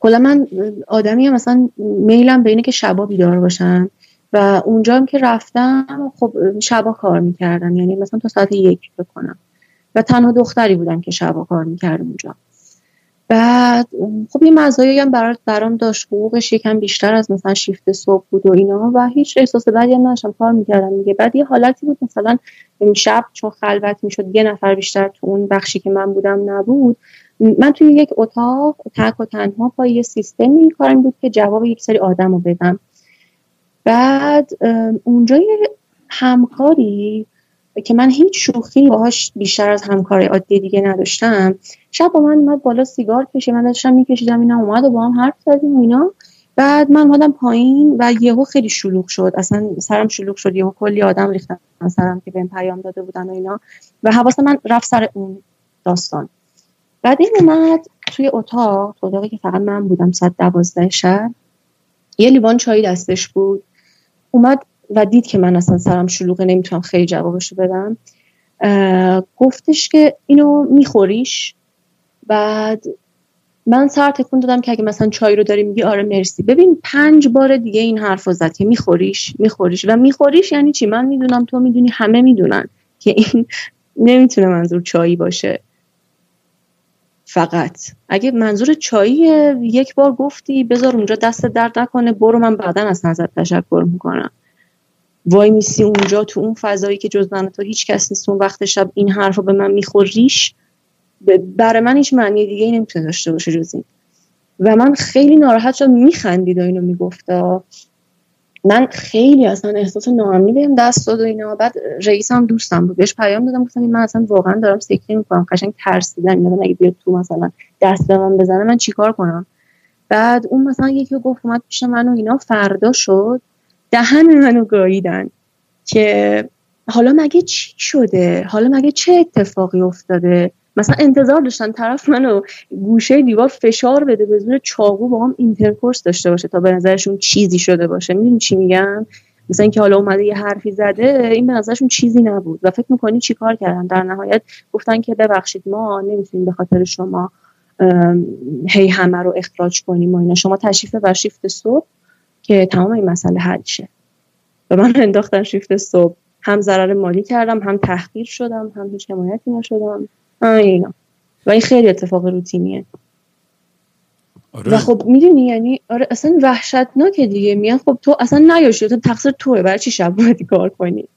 کلا من آدمی هم مثلا میلم به اینه که شبا بیدار باشم. و اونجا هم که رفتم خب شبا کار می‌کردم. یعنی مثلا تا ساعت یک بکنم و تنها دختری بودم که شبا کار می‌کردم اونجا. بعد خب یه مزایایی هم برام داشت. حقوقش یکم بیشتر از مثلا شیفت صبح بود و اینا. و هیچ احساس بدی هم نشم کار می‌کردم دیگه. بعد یه حالتی بود مثلا شب چون خلوت می‌شد یه نفر بیشتر تو اون بخشی که من بودم نبود. من توی یک اتاق تک و تنها پای یه سیستمی کارم بود که جواب یک سری آدم رو بدم. بعد اونجا یه همکاری که من هیچ شوخی باهاش بیشتر از همکار عادی دیگه نداشتم. شب با من اومد بالا سیگار کشید من داشتم میکشیدم اینا اومد و با هم حرف زدیم و اینا. بعد من اومدم پایین و یهو خیلی شلوغ شد. اصلا سرم شلوغ شد یهو کلی آدم ریختن سرم که بهم پیام داده بودن و اینا. و حواس من رفت سر اون داستان. بعد این اومد توی اتاق اتاقی که فقط من بودم ساعت دوازده شب. یه لیوان چای دستش بود. اومد و دید که من اصلا سرم شلوغه نمی‌تونم خیلی جوابشو بدم. گفتش که اینو میخوریش. بعد من سر تکون دادم که اگه مثلا چای رو داری میگی آره مرسی. ببین پنج بار دیگه این حرف زد که میخوریش میخوریش. و میخوریش یعنی چی؟ من می‌دونم تو می‌دونی همه می‌دونن که این [laughs] نمی‌تونه منظور چایی باشه. فقط. اگه منظور چایی یک بار گفتی بذار اونجا دست درد نکنه برو من بعدا از نظر تشکر می‌کنم. وای میسی اونجا تو اون فضایی که جز من تو هیچ کس نیست اون وقت شب این حرف رو به من میخوریش برای من هیچ معنی دیگه ای نمی‌تونه داشته باشه جز این. و من خیلی ناراحت شدم میخندید و اینو میگفتا. من خیلی اصلا احساس ناامنی بهم دست داد و اینا. بعد رئیسم دوستم بود. بهش پیام دادم گفتم من اصلا واقعا دارم سکته می‌کنم. قشنگ ترسیدم. اینا اگه بیاد تو مثلا دست به من بزنه من چیکار کنم؟ بعد اون مثلا یکی گفت اومد پیش من و اینا. فردا شد. دهن منو گاییدن که حالا مگه چی شده؟ حالا مگه چه اتفاقی افتاده؟ مثلا انتظار داشتن طرف منو گوشه دیوار فشار بده به زور چاقو با هم intercourse داشته باشه تا به نظرشون چیزی شده باشه. می‌دونی چی میگم؟ مثلا اینکه حالا اومده یه حرفی زده این به نظرشون چیزی نبود و فکر می‌کنی چیکار کردن؟ در نهایت گفتن که ببخشید ما نمی‌تونیم به خاطر شما هی همه رو اخراج کنیم و اینا. شما تشریف بر شیفت صبح که تمام این مسئله حل شه. و من انداختن شیفت صبح. هم ضرر مالی کردم هم تحقیر شدم هم هیچ حمایتی نشدم. اینا. و این خیلی اتفاق روتینیه. آره. و خب می‌دونی یعنی آره اصلا وحشتناکه دیگه. میان خب تو اصلا نیاشی تو تقصیر توه برای چی شب باید کار کنی؟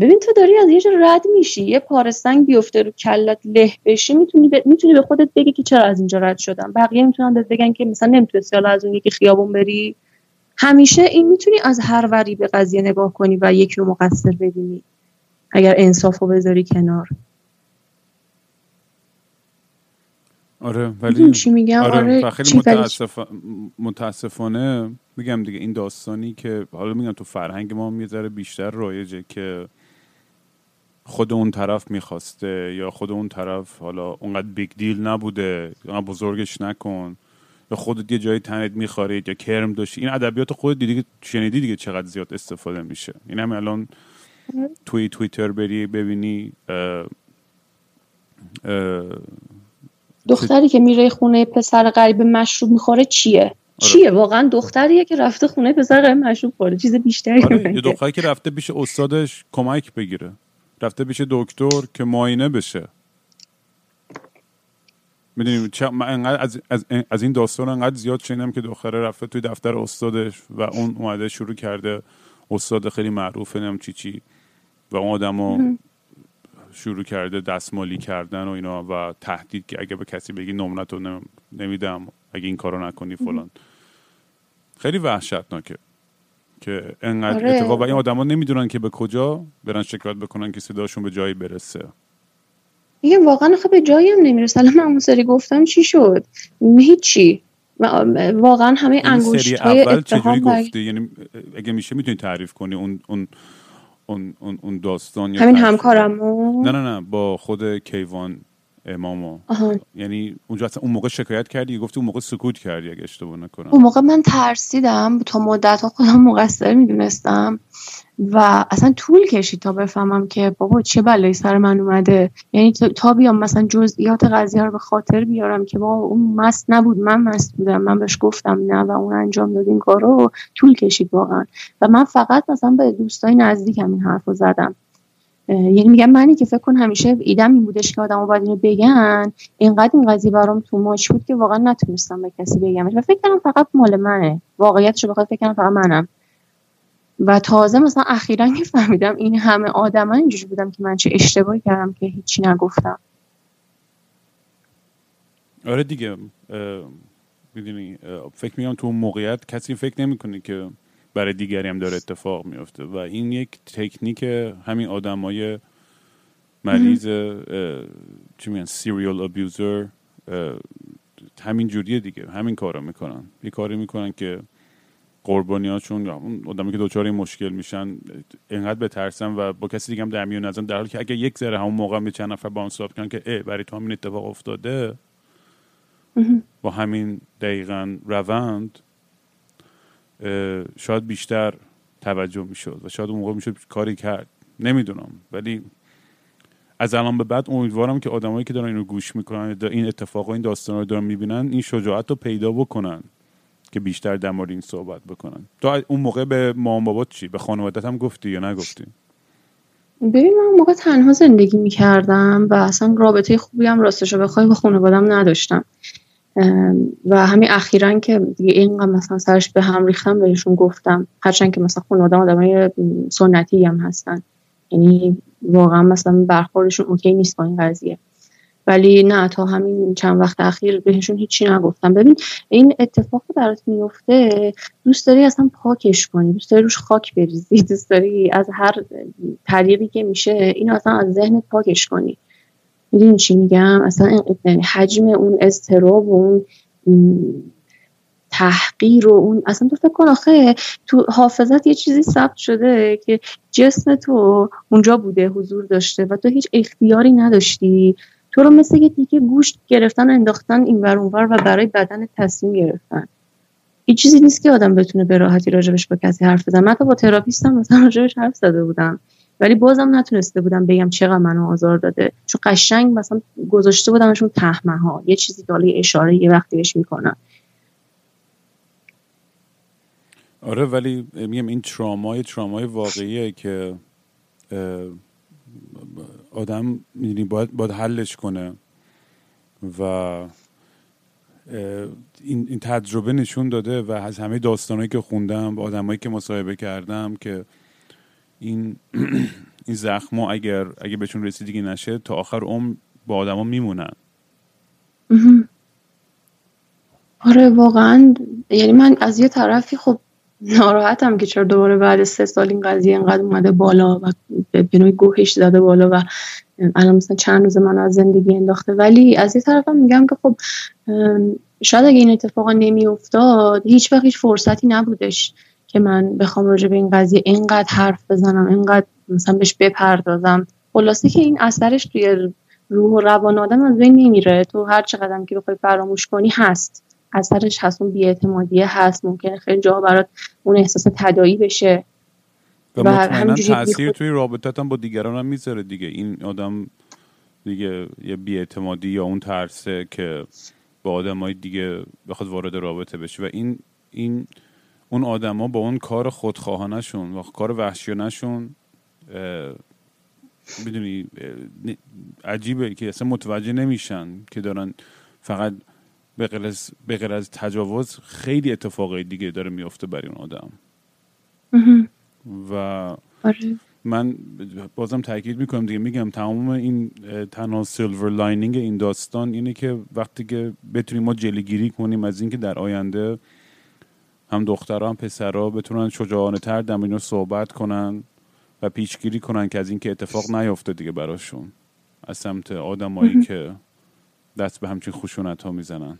ببین تو داری از یه جا رد میشی یه پارستنگ بیفته رو کلت له بشی می‌تونی ب... می‌تونی به خودت بگی که چرا از اینجا رد شدم. بقیه می‌تونن بهت بگن که مثلا نمی‌تونستی حالا از اون یکی خیابون بری. همیشه این می‌تونی از هر وری به قضیه نگاه کنی و یکی رو مقصر ببینی. اگر انصاف رو بذاری کنار. آره ولی چی میگم؟ آره, آره خیلی متاسف... متاسفانه میگم دیگه این داستانی که حالا میگم تو فرهنگ ما یه ذره بیشتر رایجه که خود اون طرف می‌خواسته یا خود اون طرف حالا اونقدر big deal نبوده یا بزرگش نکن یا خودت یه جایی تنت می‌خارید یا کرم داشتی. این ادبیات خودت دیگه شنیدی دیگه چقدر زیاد استفاده میشه. این هم الان توی توییتر بری ببینی اه دختری که میره خونه پسر غریب مشروب می‌خوره چیه؟ آره. چیه؟ واقعا دختریه که رفته خونه پسر غریب مشروب خوره چیز بیشتری آره. یه دختری که رفته پیش استادش کمک بگیره. رفته پیش دکتر که معاینه بشه. می‌دونیم از, از, از این داستان انقدر زیاد شنیدم که دختره رفته توی دفتر استادش و اون اومده شروع کرده استاد خیلی معروفه نم چی چی. و اون آدم شروع کرده دستمالی کردن و اینا و تهدید که اگه به کسی بگی نمرت رو نمیدم اگه این کارو نکنی فلان. خیلی وحشتناکه که انقدر آره. اتفاق و این آدما نمی‌دونن که به کجا برن شکایت بکنن که صداشون به جایی برسه. دیگه واقعا خب به جایی هم نمی‌رسه. الان من اون سری گفتم چی شد؟ هیچی. واقعا همه این سری انگشت های اول چجوری بر- گفتی؟ یعنی اگه میشه می‌تونی تعریف کنی اون اون اون اون, اون داستان یا همین؟ همکارمو نه نه نه با خود کیوان امامو. آها. یعنی اونجا اصلا اون موقع شکایت کردی؟ گفتی اون موقع سکوت کردی اگه اشتباه نکنم. اون موقع من ترسیدم. تا مدت ها خودم مقصر می‌دونستم. و اصلا طول کشید تا بفهمم که بابا چه بلایی سر من اومده. یعنی تا- بیام مثلا جزئیات قضیه رو به خاطر بیارم که بابا اون مست نبود من مست بودم من بهش گفتم نه و اون انجام داد این کارو طول کشید واقعا. و من فقط مثلا به دوستای نزدیکم این حرف رو زدم یعنی میگم منی که فکر کن همیشه ایدم این بودش که آدم‌ها باید اینو بگن. اینقدر این قضیه برام تو ماچ بود که واقعا نتونستم به کسی بگم و فکر کردم فقط مال منه. واقعیتش رو بخواد فکر کردم فقط منم. و تازه مثلا اخیرا که فهمیدم این همه آدما اینجوری بودم که من چه اشتباهی کردم که هیچی نگفتم. آره دیگه می‌دونی فکر میگم تو اون موقعیت کسی فکر نمی‌کنه که برای دیگری هم داره اتفاق میفته و این یک تکنیک همین آدمای مریض چی میگن سیریال ابیوزر همین جوریه دیگه همین کارو می‌کنن. یه کاری می‌کنن که قربانیاشون یا اون آدمی که دچار این مشکل میشن اینقدر بترسن و با کسی دیگه هم در میون نزن در حالی که اگه یک ذره همون موقع به چند نفر با اون صحبت کنن که اه برای تو همین اتفاق افتاده با همین دقیقا روند شاید بیشتر توجه می‌شد و شاید اون موقع می‌شد کاری کرد. نمی‌دونم. ولی از الان به بعد امیدوارم که آدمایی که دارن اینو گوش می‌کنن این اتفاق و این داستان رو دارن می‌بینن این شجاعت رو پیدا بکنن. که بیشتر در مورد این صحبت بکنن. تو اون موقع به مامان بابات چی؟ به خانوادت هم گفتی یا نگفتی؟ ببین من موقع تنها زندگی می‌کردم و اصلا رابطه خوبی هم راستش بخوای با خانوادم نداشتم. و همین اخیرا که دیگه اینقدر مثلا سرش به هم ریختم بهشون گفتم. هرچند که مثلا خانوادم آدمای سنتی هم هستن. یعنی واقعا مثلا برخوردشون اوکی نیست با این قضیه. ولی نه تا همین چند وقت اخیر بهشون هیچی نگفتم. ببین این اتفاق برات میفته دوست داری اصلا پاکش کنی دوست داری روش خاک بریزی دوست داری از هر طریقی که میشه اینو اصلا از ذهنت پاکش کنی. می‌دونی چی میگم؟ اصلا این- یعنی حجم اون اضطراب و اون تحقیر و اون اصلا تو فکر کن آخه تو حافظت یه چیزی ثبت شده که جسم تو اونجا بوده حضور داشته و تو هیچ اختیاری نداشتی. تو رو مثل یه تیکه گوشت گرفتن و انداختن این ور اونور و برای بدن تصمیم گرفتن. هیچ چیزی نیست که آدم بتونه به راحتی راجبش با کسی حرف بزنه. من حتی با تراپیستم مثلا راجبش حرف زده بودم. ولی بازم نتونسته بودم بگم چقدر منو آزار داده. چون قشنگ مثلا گذاشته بودمشون تهمه ها یه چیزی یه اشاره یه وقتی بهش می‌کنم. آره ولی میگم این ترامای ترامای واقعیه که آدم می‌دونی باید, باید حلش کنه و این, این تجربه نشون داده و از همه داستانهایی که خوندم با آدمایی که مصاحبه کردم که این [clears throat] این زخما اگر اگه بهشون رسیدگی نشه تا آخر عمر با آدما میمونن. آره واقعا. یعنی من از یه طرفی خب ناراحتم که چرا دوباره بعد سه سال این قضیه انقدر اومده بالا و به نوعی گوهش زده بالا و الان مثلا چند روز من از زندگی انداخته. ولی از یه طرفم میگم که خب شاید اگه این اتفاقا نمیافتاد هیچ وقت هیچ فرصتی نبودش که من بخوام راجع به این قضیه اینقدر حرف بزنم اینقدر مثلا بهش بپردازم. خلاصه که این اثرش توی روح و روان آدم از بین نمیره. تو هر چقدر که بخوای فراموش کنی هست. اثرش هست اون بیاعتمادیه هست ممکنه خیلی جا برات اون احساس تدایی بشه. و و همینجوری تاثیر توی رابطت هم با دیگران هم می‌ذاره دیگه. این آدم دیگه یه بیاعتمادی یا اون ترسه که با آدمای دیگه بخواد وارد رابطه بشه. و این این اون آدما با اون کار خودخواهانشون و کار وحشیانشون می‌دونی عجیبه که اصلا متوجه نمیشن که دارن فقط به غیر از, تجاوز خیلی اتفاقای دیگه داره میفته برای اون آدم. و آره. من بازم تاکید می‌کنم دیگه. میگم تمام این تنها silver lining این داستان اینه که وقتی که بتونیم ما جلوگیری کنیم از اینکه در آینده هم دخترها هم پسرها بتونن شجاعانه تر در اینو صحبت کنن و پیشگیری کنن که از اینکه اتفاق نیفته دیگه براشون. از سمت آدمایی که دست به همچین خشونت ها می‌زنن.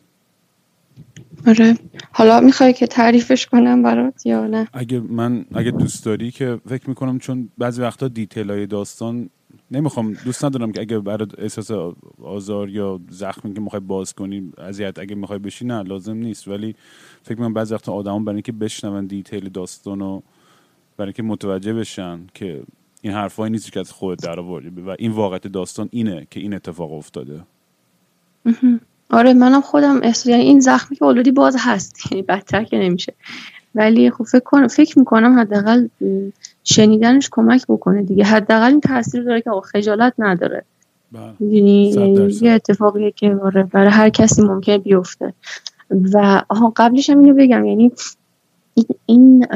آره. حالا می‌خوای که تعریفش کنم برات یا نه؟ اگه من اگه دوست داری که فکر می‌کنم چون بعضی وقتا detail های داستان نمی‌خوام دوست ندارم که اگه برات احساس آزار یا زخمی که می‌خوای باز کنی اذیت اگه می‌خوای بشی نه لازم نیست. ولی فکر می‌کنم بعضی وقتا آدما برای اینکه بشنون دیتیل داستان و برای اینکه متوجه بشن که این حرفایی نیست که از خودت در و این واقعیت داستان اینه که این اتفاق افتاده. آره منم خودم احساس یعنی این زخمی که اولادی باز هست. [laughs] یعنی بدتر که نمیشه. ولی خب فکر کنم فکر می‌کنم حداقل شنیدنش کمک بکنه دیگه. حداقل این تاثیر داره که خجالت نداره. بله. یعنی یه اتفاقیه که آره برای هر کسی ممکنه بیفته. و آها قبلش هم اینو بگم. یعنی این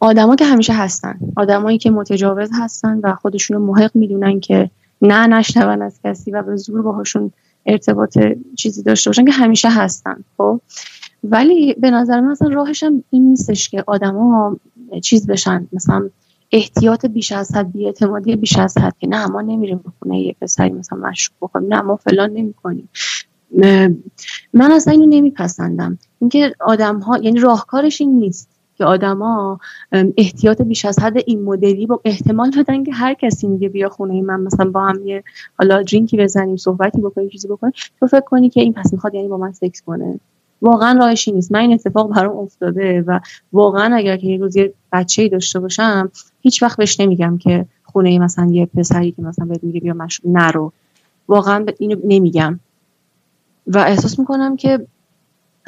آدما که همیشه هستن. آدمایی که متجاوز هستن و خودشونو محق می‌دونن که نه نشنون از کسی و به زور باهاشون ارتباط چیزی داشته باشن که همیشه هستن خب؟ ولی به نظر من اصلا راهش هم این نیستش که آدما چیز بشن مثلا احتیاط بیش از حد بی اعتمادی بیش از حد که نه ما نمیریم به خونه یه پسری مثلا مشروب بخوریم نه ما فلان نمی‌کنیم. من اصلا اینو نمیپسندم. اینکه آدم ها یعنی راهکارش این نیست. که آدما احتیاط بیش از حد این مدلی با احتمال بدن که هر کسی میگه بیا خونه من مثلا با هم یه حالا درینکی بزنیم صحبتی بکنیم چیزی بکنیم تو فکر کنی که این پس می‌خواد یعنی با من سکس کنه. واقعا راهشی نیست. من این اتفاق برام افتاده و واقعا اگر که یه روز یه بچه داشته باشم هیچ وقت بهش نمیگم که خونه مثلا یه پسری که مثلا بهت میگه بیا مشروب نرو. واقعا اینو نمیگم. و احساس می‌کنم که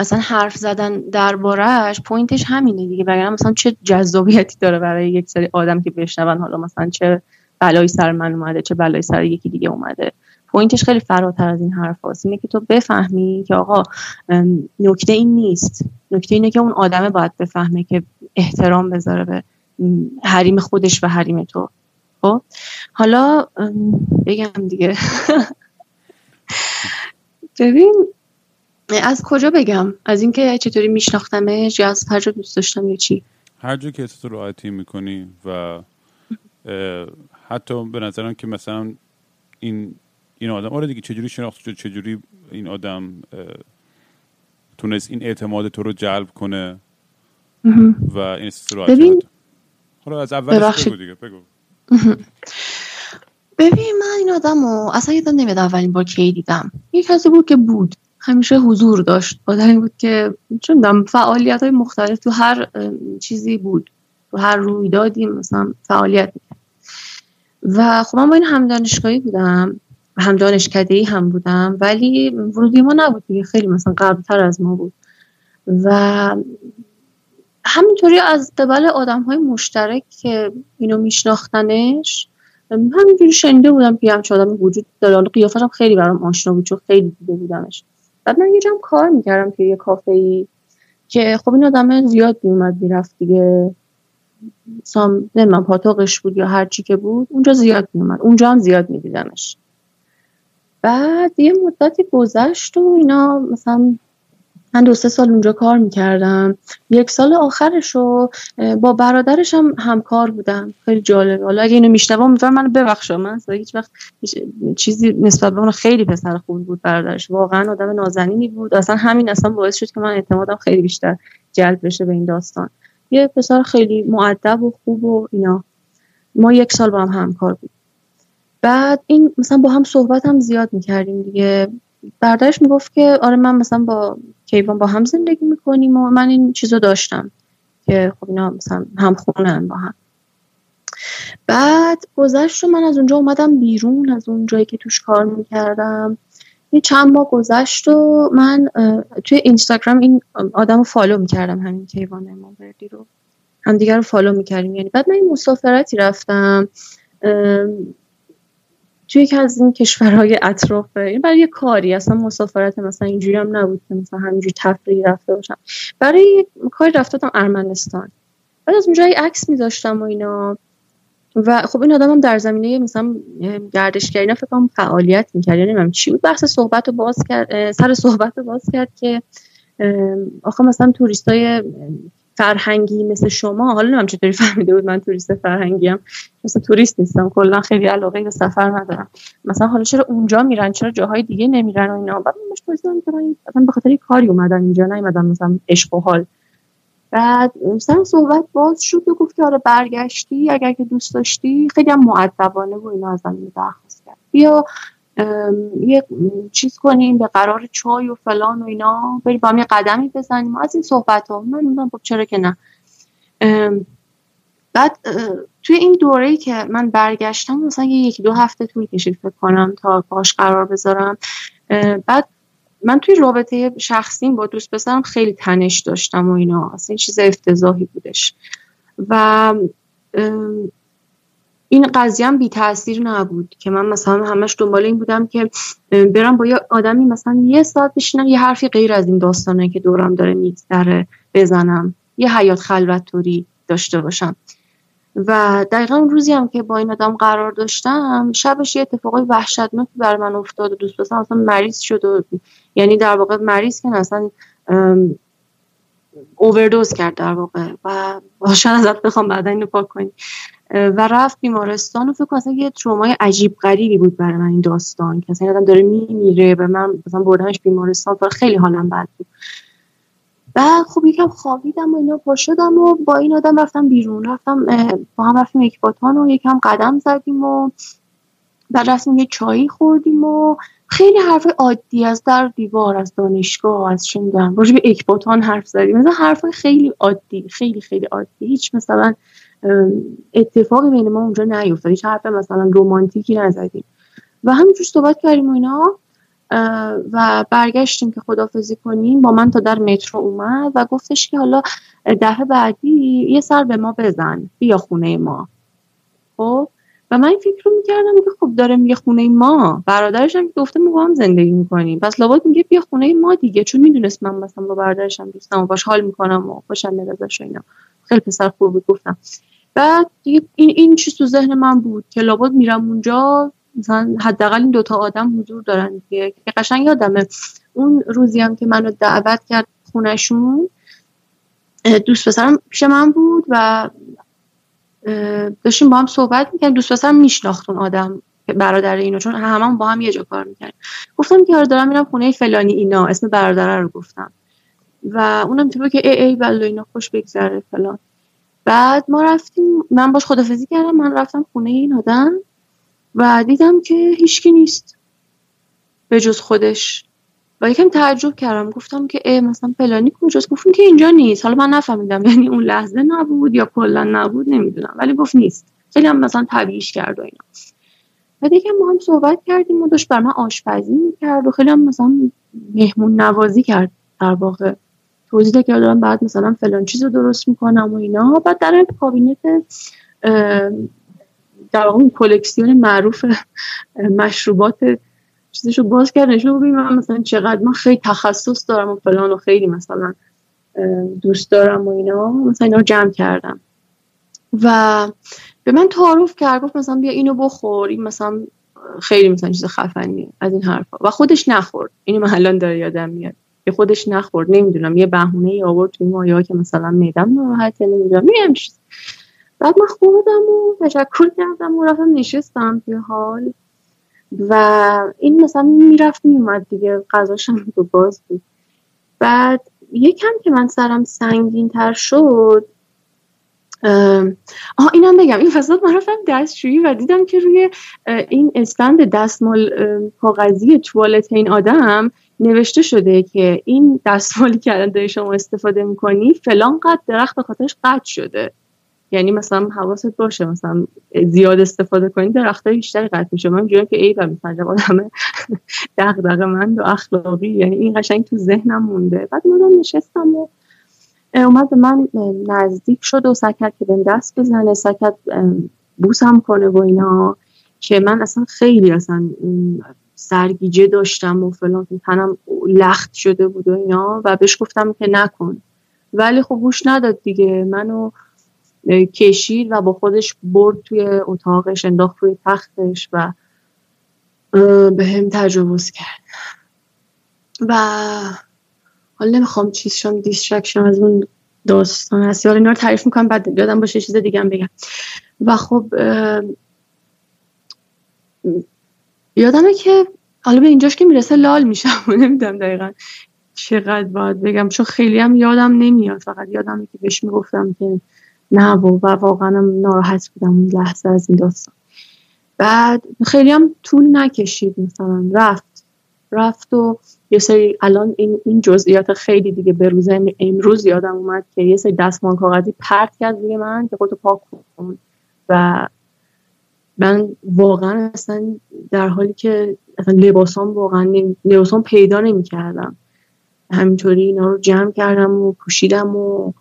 اصلا حرف زدن دربارهش پوینتش همینه دیگه. وگرنه مثلا چه جذابیتی داره برای یک سری آدم که بشنون. حالا مثلا چه بلایی سر من اومده چه بلایی سر یکی دیگه اومده. پوینتش خیلی فراتر از این حرف هست اینه که تو بفهمی که آقا نکته این نیست. نکته اینه که اون آدمه باید بفهمه که احترام بذاره به حریم خودش و حریم تو. خب؟ حالا بگم دیگه. [laughs] ببین از کجا بگم؟ از اینکه چطوری میشناختمش یا از هر جا دوست داشتم یا چی؟ هر جا که تو رو می‌کنی و حتی به نظرم که مثلا این این آدم آره دیگه چجوری شناخت شد چجوری این آدم تونست این اعتماد تو رو جلب کنه و این رو ببین حالا از اولش بگو دیگه بگو. ببین من این آدم رو اصلا یادم نمیاد اولین بار کی دیدم. یه کسی بود که بود. همیشه حضور داشت. آدمی بود که چون فعالیت های مختلف تو هر چیزی بود. تو هر رویدادی مثلا فعالیت می‌کرد. و خب من با این همدانشگاهی بودم. هم دانشکده هم بودم. ولی ورودی ما نبود دیگه. خیلی مثلا قبلتر از ما بود. و همینطوری از قبل آدم های مشترک که اینو میشناختنش همینجوری شنیده بودم که همچه آدمی وجود داره. قیافش هم خیلی برام آشنا بود چون خیلی دیده بودمش. بعد من یه جام کار می‌کردم توی یه کافه ای که خب این آدم زیاد میومد می‌رفت دیگه. سام نمی‌دونم پاتاقش بود یا هر چی که بود اونجا زیاد میومد اونجا هم زیاد میدیدمش. بعد یه مدتی گذشت و اینا مثلا من دو سه سال اونجا کار می‌کردم. یک سال آخرش رو با برادرش هم همکار بودم. خیلی جالب حالا اگه اینو میشنوم امیدوارم منو ببخشه. من هیچ وقت چیزی نسبت به اون خیلی پسر خوبی بود برادرش. واقعا آدم نازنینی بود. اصلا همین اصلا باعث شد که من اعتمادم خیلی بیشتر جلب بشه به این داستان. یه پسر خیلی معدب و خوب و اینا. ما یک سال با هم همکار بود بعد این مثلا با هم صحبت هم زیاد می‌کردیم دیگه. برادرش می‌گفت که آره من مثلا با کیوان با هم زندگی می‌کنیم و من این چیزو داشتم که خب اینا مثلا هم خونه با هم. بعد گذشت و من از اونجا اومدم بیرون از اون جایی که توش کار می‌کردم. یه چند ماه گذشت و من توی اینستاگرام این آدم رو follow می‌کردم همین کیوان اماموردی رو. همدیگر رو follow می‌کردیم. یعنی بعد من این مسافرتی رفتم توی یکی از این کشورهای اطرافه این برای یه کاری اصلا مسافرت مثلا اینجوری هم نبود که مثلا همینجوری تفریحی رفته باشم. برای کاری رفته بودم ارمنستان. بعد از اونجا عکس میذاشتم و اینا. و خب این آدم هم در زمینه مثلا گردشگری نه فکر فعالیت می‌کرد یعنی چی بود. بحث صحبت رو باز کرد سر صحبت رو باز کرد که آخه مثلا توریستای فرهنگی مثل شما حالا نمیم چطوری فهمیده بود من توریست فرهنگی هم مثلا توریست نیستم کلا خیلی علاقه به سفر ندارم. مثلا حالا چرا اونجا میرن چرا جاهای دیگه نمیرن و اینا؟ بعد مش پرسیدم که من مثلا به خاطر کاری اومدم اینجا نیومدم مثلا عشق و حال. بعد مثلا صحبت باز شد و گفت که آره برگشتی اگر که دوست داشتی. خیلی هم معدبانه و اینا ازم درخواست کرد. بیا یه چیز کنیم به قرار چای و فلان و اینا. بریم با هم یه قدمی بزنیم. از این صحبت ها من میگم خب چرا که نه. بعد توی این دوره ای که من برگشتم مثلا یکی دو هفته طول کشید فکر کنم تا باش قرار بذارم. بعد من توی رابطه شخصیم با دوست پسرم خیلی تنش داشتم و اینا. اصلا چیز افتضاحی بودش. و این قضیه هم بی تاثیر نبود که من مثلا همش دنبال این بودم که برم با یه آدمی مثلا یه ساعت بشینم یه حرفی غیر از این داستانه که دورم داره میگذره بزنم یه حیات خلوت توری داشته باشم. و دقیقا اون روزی هم که با این آدم قرار داشتم شبش یه اتفاقای وحشتناکی بر من افتاد و دوست مثلا مریض شد و یعنی در واقع مریض که اصلا اووردوز کرد در واقع و [laughs] شاید ازت بخوام بعدا اینو پاک کنی. و رفت بیمارستان و فکر کنم یه ترومای عجیب غریبی بود برای من این داستان که اصلا آدم داره میمیره به من مثلا بردنش بیمارستان خیلی حالم بد بود. بعد خب یکم خوابیدم و اینا پا و با این آدم رفتم بیرون. رفتم با هم رفتیم یک باتان و یکم قدم زدیم و بعد رفتیم یه چایی خوردیم و خیلی حرف عادی از در دیوار از دانشگاه از می‌دونم راجع به اکباتان حرف زدیم. مثلا حرف خیلی عادی خیلی خیلی عادی. هیچ مثلا اتفاقی بین ما اونجا نیفتاد. هیچ حرف مثلا رومانتیکی نزدیم. و همینجور صحبت کردیم و اینا و برگشتیم که خدافزی کنیم. با من تا در مترو اومد و گفتش که حالا دهه بعدی یه سر به ما بزن بیا خونه ما. خب؟ و من فکر رو می‌کردم که خب داره میگه خونه ما. برادرش هم گفته ما هم زندگی می‌کنیم. پس لابد میگه بیا خونه ما دیگه. چون می‌دونست من مثلا با برادرشم دوستم و باش حال می‌کنم و خوشم میاد ازش اینا. خیلی پسر خوب گفتم. بعد این این چیز تو ذهن من بود. که لابد میرم اونجا مثلا حداقل این دوتا آدم حضور دارن که قشنگ یادمه. اون روزی هم که منو دعوت کرد خونشون دوست پسرم پیش من بود و داشتیم با هم صحبت می‌کنیم دوست پسرم میشناخت اون آدم برادر اینو چون همه با هم یه جا کار می‌کنیم گفتم که آره دارم میرم خونه فلانی اینا اسم برادره رو گفتم. و اونم تو که ای ای بله اینا خوش بگذره فلان. بعد ما رفتیم من باش خدافزی کردم من رفتم خونه این آدم و دیدم که هیچکی نیست به جز خودش. و یکم تعجب کردم گفتم که ای مثلا پلانی کجاست؟ گفتم که اینجا نیست. حالا من نفهمیدم یعنی اون لحظه نبود یا کلا نبود نمی‌دونم. ولی گفت نیست. خیلی هم مثلا طبیعیش کرد و اینا. و دیگه ما هم صحبت کردیم و داشت بر من آشپزی می‌کرد و خیلی هم مثلا مهمون نوازی کرد در واقع. توضیح که دارم بعد مثلا فلان چیز رو درست می‌کنم و اینا. بعد در کابینت در واقع کلکسیون معروف مشروبات چیزشو باز کرد نشون ببینیم من مثلا چقدر من خیلی تخصص دارم و فلان و خیلی مثلا دوست دارم و اینا. مثلا اینا جمع کردم. و به من تعارف کرد. گفت مثلا بیا اینو بخور. این مثلا خیلی مثلا چیز خفنیه. از این حرفا. و خودش نخورد. اینو من الان داره یادم میاد. که خودش نخورد نمی‌دونم. یه بهونه ای آورد توی مایا که مثلا میدم ناراحته نمی‌دونم. میگم چیز بعد من خوردم و تشکر کردم و رفتم نشستم توی حال. و این مثلا می‌رفت میومد دیگه. غذاشم تو باز بود. بعد یکم که من سرم سنگین تر شد آها اینم بگم. این فساد من رفتم دستشویی و دیدم که روی این استند دستمال کاغذی توالت این آدم نوشته شده که این دستمالی که الان داری شما استفاده می‌کنی فلان قد درخت به خاطرش قطع شده. یعنی مثلا حواست باشه مثلا زیاد استفاده کنید درختای بیشتری قطع میشه. من که ای و مثلا آدم دغدغه من و اخلاقی یعنی این قشنگ تو ذهنم مونده. بعد من نشستم و اومد به من نزدیک شد و سکت که بهم دست بزنه سکت بوسم کنه و اینا که من اصلا خیلی اصلا سرگیجه داشتم و فلان تنم لخت شده بود و اینا و بهش گفتم که نکن. ولی خب گوش نداد دیگه. منو کشید و با خودش برد توی اتاقش انداخت توی تختش و به هم تجاوز کرد. و حالا نمی‌خوام چیز شم distraction از اون داستان هست حالا اینا رو تعریف می‌کنم بعد یادم باشه چیز دیگه بگم. و خب یادمه که حالا به اینجاش که می‌رسه لال میشم. [laughs] نمی‌دونم دقیقا چقدر باید بگم. چون خیلی هم یادم نمیاد. فقط یادم که بهش می‌گفتم که نه و, و واقعا ناراحت بودم اون لحظه از این داستان. بعد خیلی هم طول نکشید مثلا. رفت. رفت و یه سری الان این, این جزئیات خیلی دیگه به روز امروز یادم اومد که یه سری دستمان کاغذی پرت کرد روی من که خودتو پاک کن. و من واقعا اصلا در حالی که اصلا لباسام واقعا لباسام پیدا نمی کردم همینطوری اینا رو جمع کردم و پوشیدم و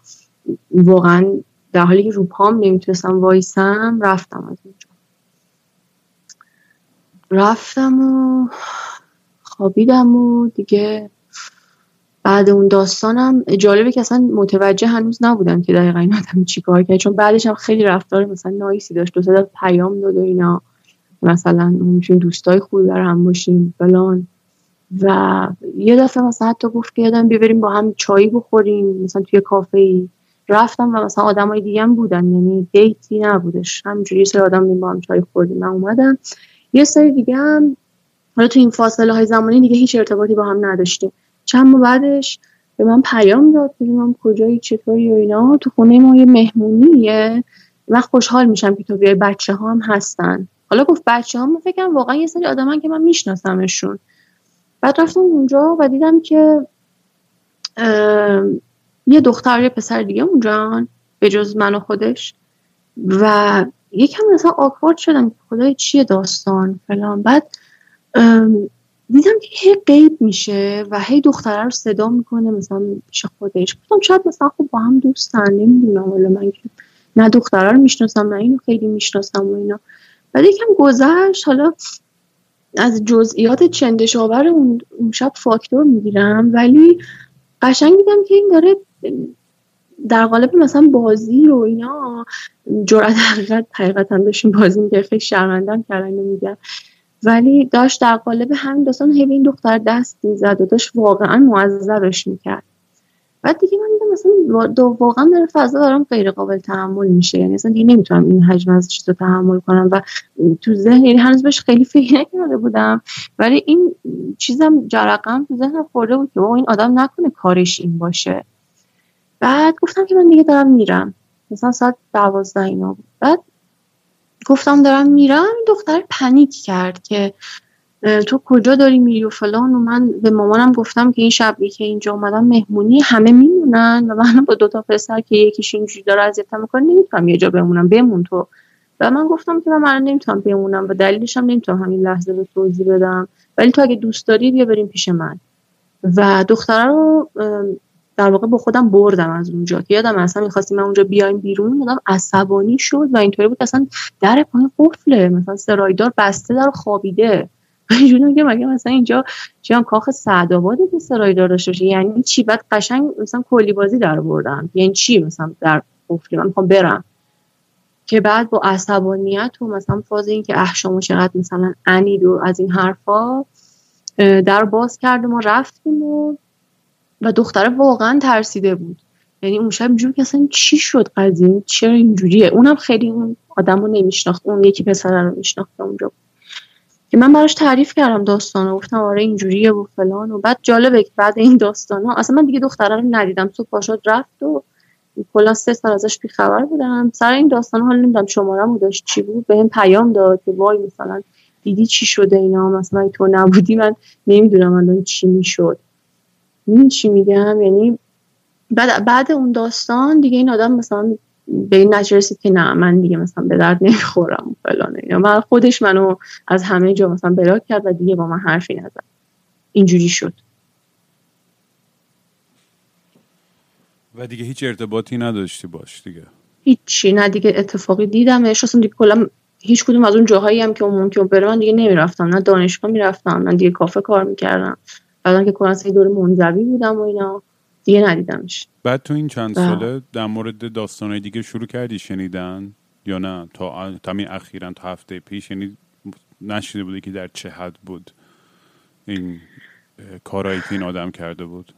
واقعا در حالی که رو پام نمی‌تونستم وایسم رفتم از اونجا. رفتم و خوابیدم و دیگه بعد اون داستانم جالبه که اصلا متوجه هنوز نبودم که دقیقا این آدم چی کار کرد. چون بعدش هم خیلی رفتار مثلا نایسی داشت. دو سه پیام داد و اینا. مثلا دوستای خوبی بر هم باشیم فلان. و یه دفعه مثلا حتی گفت که یادم بیبریم با هم چایی بخوریم. مثلا توی کافه ای رفتم و مثلا آدمای دیگه هم بودن. یعنی دیتی نبودش. همینجوری سری آدم با هم چای خوردیم. من اومدم. یه سری دیگه هم حالا تو این فاصله های زمانی دیگه هیچ ارتباطی با هم نداشتیم. چند ماه بعدش به من پیام داد من کجایی چطوری و اینا. تو خونه ما یه مهمونیه. من خوشحال میشم که تو بیای. بچه ها هم هستن. حالا گفت بچه ها فکرم واقعا یه سری آدمن که من میشناسمشون. بعد رفتم اونجا و دیدم که یه دختر یه پسر دیگه اونجا به جز من و خودش. و یکم مثلا آکوارد شدم خدای چیه داستان فلان. بعد دیدم که هی قیب میشه و هی دختره رو صدا می‌کنه مثلا پیش خودش. گفتم شاید مثلا خب با هم دوستن نمی‌دونم. حالا من که نه دختره رو می‌شناسم نه اینو خیلی می‌شناسم و اینا. بعد یکم گذشت حالا از جزئیات چندشاور اون شب فاکتور می‌گیرم. ولی قشنگ دیدم که این داره در قالب مثلا بازی رو اینا جرأت حقیقت حقیقتا داشتیم بازی خیلی شرمندم کردن میگم. ولی داشت در قالب همین داستان هی این دختر دست می‌زد و داشت واقعا معذبش می‌کرد. بعد دیگه من دیدم مثلا واقعا در فضا دارم غیر قابل تحمل میشه. یعنی اصلا دیگه نمی‌تونم این حجم از چیز رو تحمل کنم و تو ذهن یعنی هنوز بهش خیلی فکر نکرده بودم. ولی این چیزم جرقم تو ذهنم خورده بود که این آدم نکنه کارش این باشه. بعد گفتم که من دیگه دارم میرم. مثلا ساعت دوازده اینا بود. بعد گفتم دارم میرم دختر پنیک کرد که تو کجا داری میری و فلان؟ و من به مامانم گفتم که این شبی که اینجا اومدم مهمونی همه میمونن و من با دوتا پسر که یکیش اینجوری داره اذیتم می‌کنه نمی‌تونم یه جا بمونم بمون تو. و من گفتم که من من نمی‌تونم بمونم و دلیلش هم نمی‌تونم همین لحظه رو توضیح بدم. ولی تو اگه دوست داری بیا بریم پیش من. و دختره رو در واقع با خودم بردم از اونجا. که یادم اصلا می‌خواستیم من اونجا بیایم بیرون یادم عصبانی شد و اینطوری بود اصلا در پایین قفله مثلا سرایدار بسته در خوابیده. [laughs] اینجوری که مگه مثلا اینجا چی هم کاخ سعدآباده که سرایدار داشته باشه؟ یعنی چی؟ بعد قشنگ مثلا کلی بازی در بردم. یعنی چی مثلا در قفله؟ من می‌خوام برم. که بعد با عصبانیت و مثلا فاز این که احشامو چقدر مثلا انید و از این حرفا در باز کرد ما رفتیم و و دختره واقعا ترسیده بود. یعنی اون شب اینجوری که اصلا چی شد قضیه؟ چرا اینجوریه؟ اونم خیلی اون آدم رو نمیشناخت. اون یکی پسر رو میشناخت اونجا که من براش تعریف کردم داستان و گفتم آره اینجوریه و فلان و بعد جالبه که بعد این داستان ها اصلا من دیگه دختره رو ندیدم. تو پاشد رفت و کلا سه سال ازش بیخبر بودم. سر این داستان حال نمی‌دونم شمارم داشت چی بود. به این پیام داد که وای مثلا دیدی چی شده اینا؟ مثلا تو نبودی. من نمی‌دونم الان چی می‌شد. این چی میگم؟ یعنی بعد بعد اون داستان دیگه این آدم مثلا به این نتیجه رسید که نه من دیگه مثلا به درد نمی‌خورم فلانه. یا من خودش منو از همه جا مثلا بلاک کرد و دیگه با من حرفی نزد. اینجوری شد. و دیگه هیچ ارتباطی نداشتی باش دیگه. هیچی نه دیگه اتفاقی دیدمش اصلا دیگه کلا هیچ کدوم از اون جاهایی هم که اون ممکن بره من دیگه نمی‌رفتم. نه دانشگاه می‌رفتم نه دیگه کافه کار می‌کردم. بعدم که کلا دور منزوی بودم و اینا دیگه ندیدمش. بعد تو این چند ساله در مورد داستانهای دیگه شروع کردی شنیدن؟ یا نه؟ تا همین اخیرا تا هفته پیش؟ یعنی نشیده بودی که در چه حد بود این کارهایی که این آدم کرده بود؟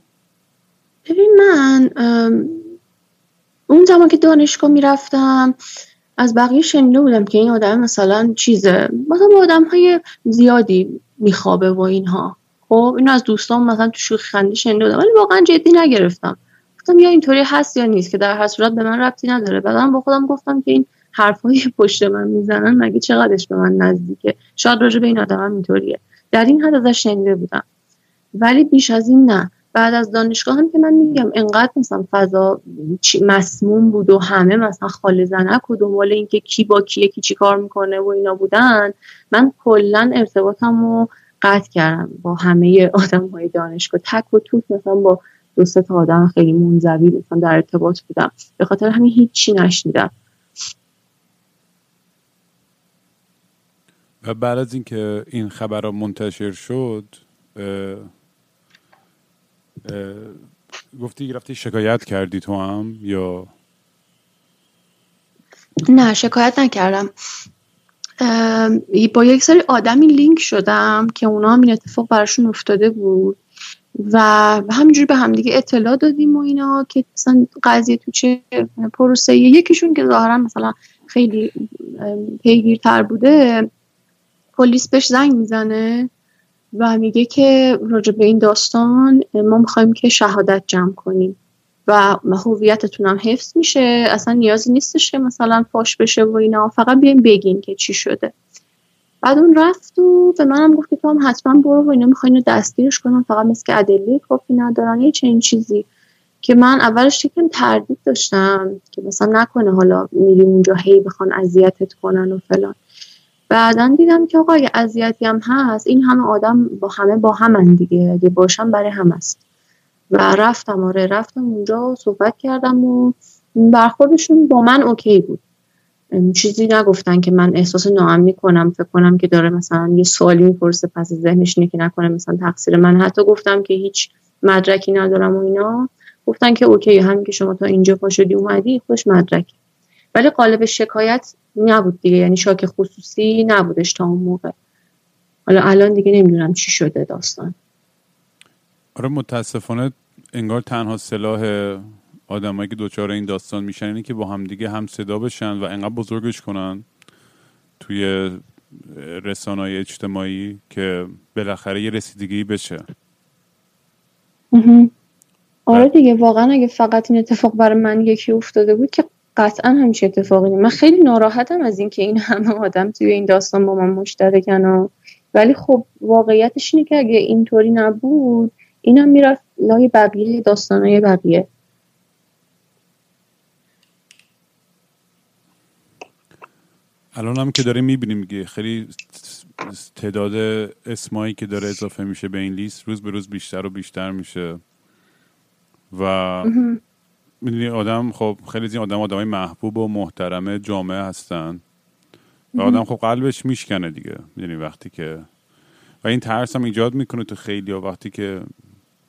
ببین من اون زمان که دانشگاه می‌رفتم از بقیه شنیده بودم که این آدم مثلا چیزه مثلا با آدم های زیادی میخوابه و اینها. خب اینو از دوستان مثلا تو شوخی خنده شنیده بودم ولی واقعا جدی نگرفتم. گفتم یا اینطوری هست یا نیست که در هر صورت به من ربطی نداره. بعدم با خودم گفتم که این حرفای [laughs] پشت من می‌زنن مگه چقدرش به من نزدیکه؟ شاید راجع به این آدم هم اینطوریه. در این حد ازش شنیده بودم. ولی بیش از این نه. بعد از دانشگاه هم که من میگم انقدر مثلا فضا مسموم بود و همه مثلا خاله زنک و دنبال اینکه کی با کیه کی چی کار می‌کنه و اینا بودن من کلا ارتباطم رو قطع کردم. با همه آدم های دانشگاه تک و توک مثلا با دو تا آدم خیلی منزوی مثلا در ارتباط بودم. به خاطر همین هیچی نشنیدم. و بعد از اینکه این خبر منتشر شد گفتی رفتی شکایت کردی تو هم یا؟ نه شکایت نکردم. با یک سری آدمی لینک شدم که اونا هم این اتفاق براشون افتاده بود. و همینجوری به همدیگه اطلاع دادیم و اینا که مثلا قضیه تو چه پروسه یکیشون که ظاهرا مثلا خیلی پیگیرتر بوده پلیس بهش زنگ می‌زنه و میگه که راجع به این داستان ما می‌خوایم که شهادت جمع کنیم. و هویتتون هم حفظ میشه. اصلا نیازی نیستش که مثلا فاش بشه و اینا. فقط بیایم بگین که چی شده. بعد اون رفت و به منم گفت که تو هم حتما برو و اینا می‌خواین دستگیرش کنم فقط مثل که ادله کافی ندارن. یه چنین چیزی که من اولش یکم تردید داشتم که مثلا نکنه حالا میری اونجا هی بخوان اذیتت کنن و فلان. بعدا دیدم که آقا اذیتی هم هست این همه آدم با همه با همن دیگه. اگه باشم برای هم است و رفتم آره رفتم اونجا صحبت کردم و برخوردشون با من اوکی بود. چیزی نگفتن که من احساس ناامنی کنم فکر کنم که داره مثلا یه سوالی می‌پرسه پس ذهنش اینه که نکنه مثلا تقصیر من. حتی گفتم که هیچ مدرکی ندارم و اینا. گفتن که اوکی همین که شما تا اینجا پا شدی اومدی خوش مدرک ولی قالب شکایت نبود دیگه یعنی شاک خصوصی نبودش تا اون موقع. حالا الان دیگه نمی‌دونم چی شده داستان. آره متاسفانه انگار تنها سلاح آدمایی که دوچار این داستان میشن اینه که با هم دیگه هم صدا بشن و انقدر بزرگش کنن توی رسانه اجتماعی که بالاخره یه رسیدگی بشه. آره دیگه واقعا اگه فقط این اتفاق برای من یکی افتاده بود که قطعا همیشه اتفاقی من خیلی ناراحتم از اینکه این همه آدم توی این داستان با من مشترکن ولی خب واقعیتش اینه که اگه اینطوری نبود اینم می‌رفت لای بقیه داستانهای بقیه. الان هم که داریم می‌بینیم که خیلی تعداد اسمایی که داره اضافه میشه به این لیست روز به روز بیشتر و بیشتر میشه. و می‌دونی آدم خب خیلی از این آدم آدمای محبوب و محترم جامعه هستن. و آدم خب قلبش میشکنه دیگه. می‌دونی وقتی که و این ترس هم ایجاد می‌کنه تو خیلی وقتی که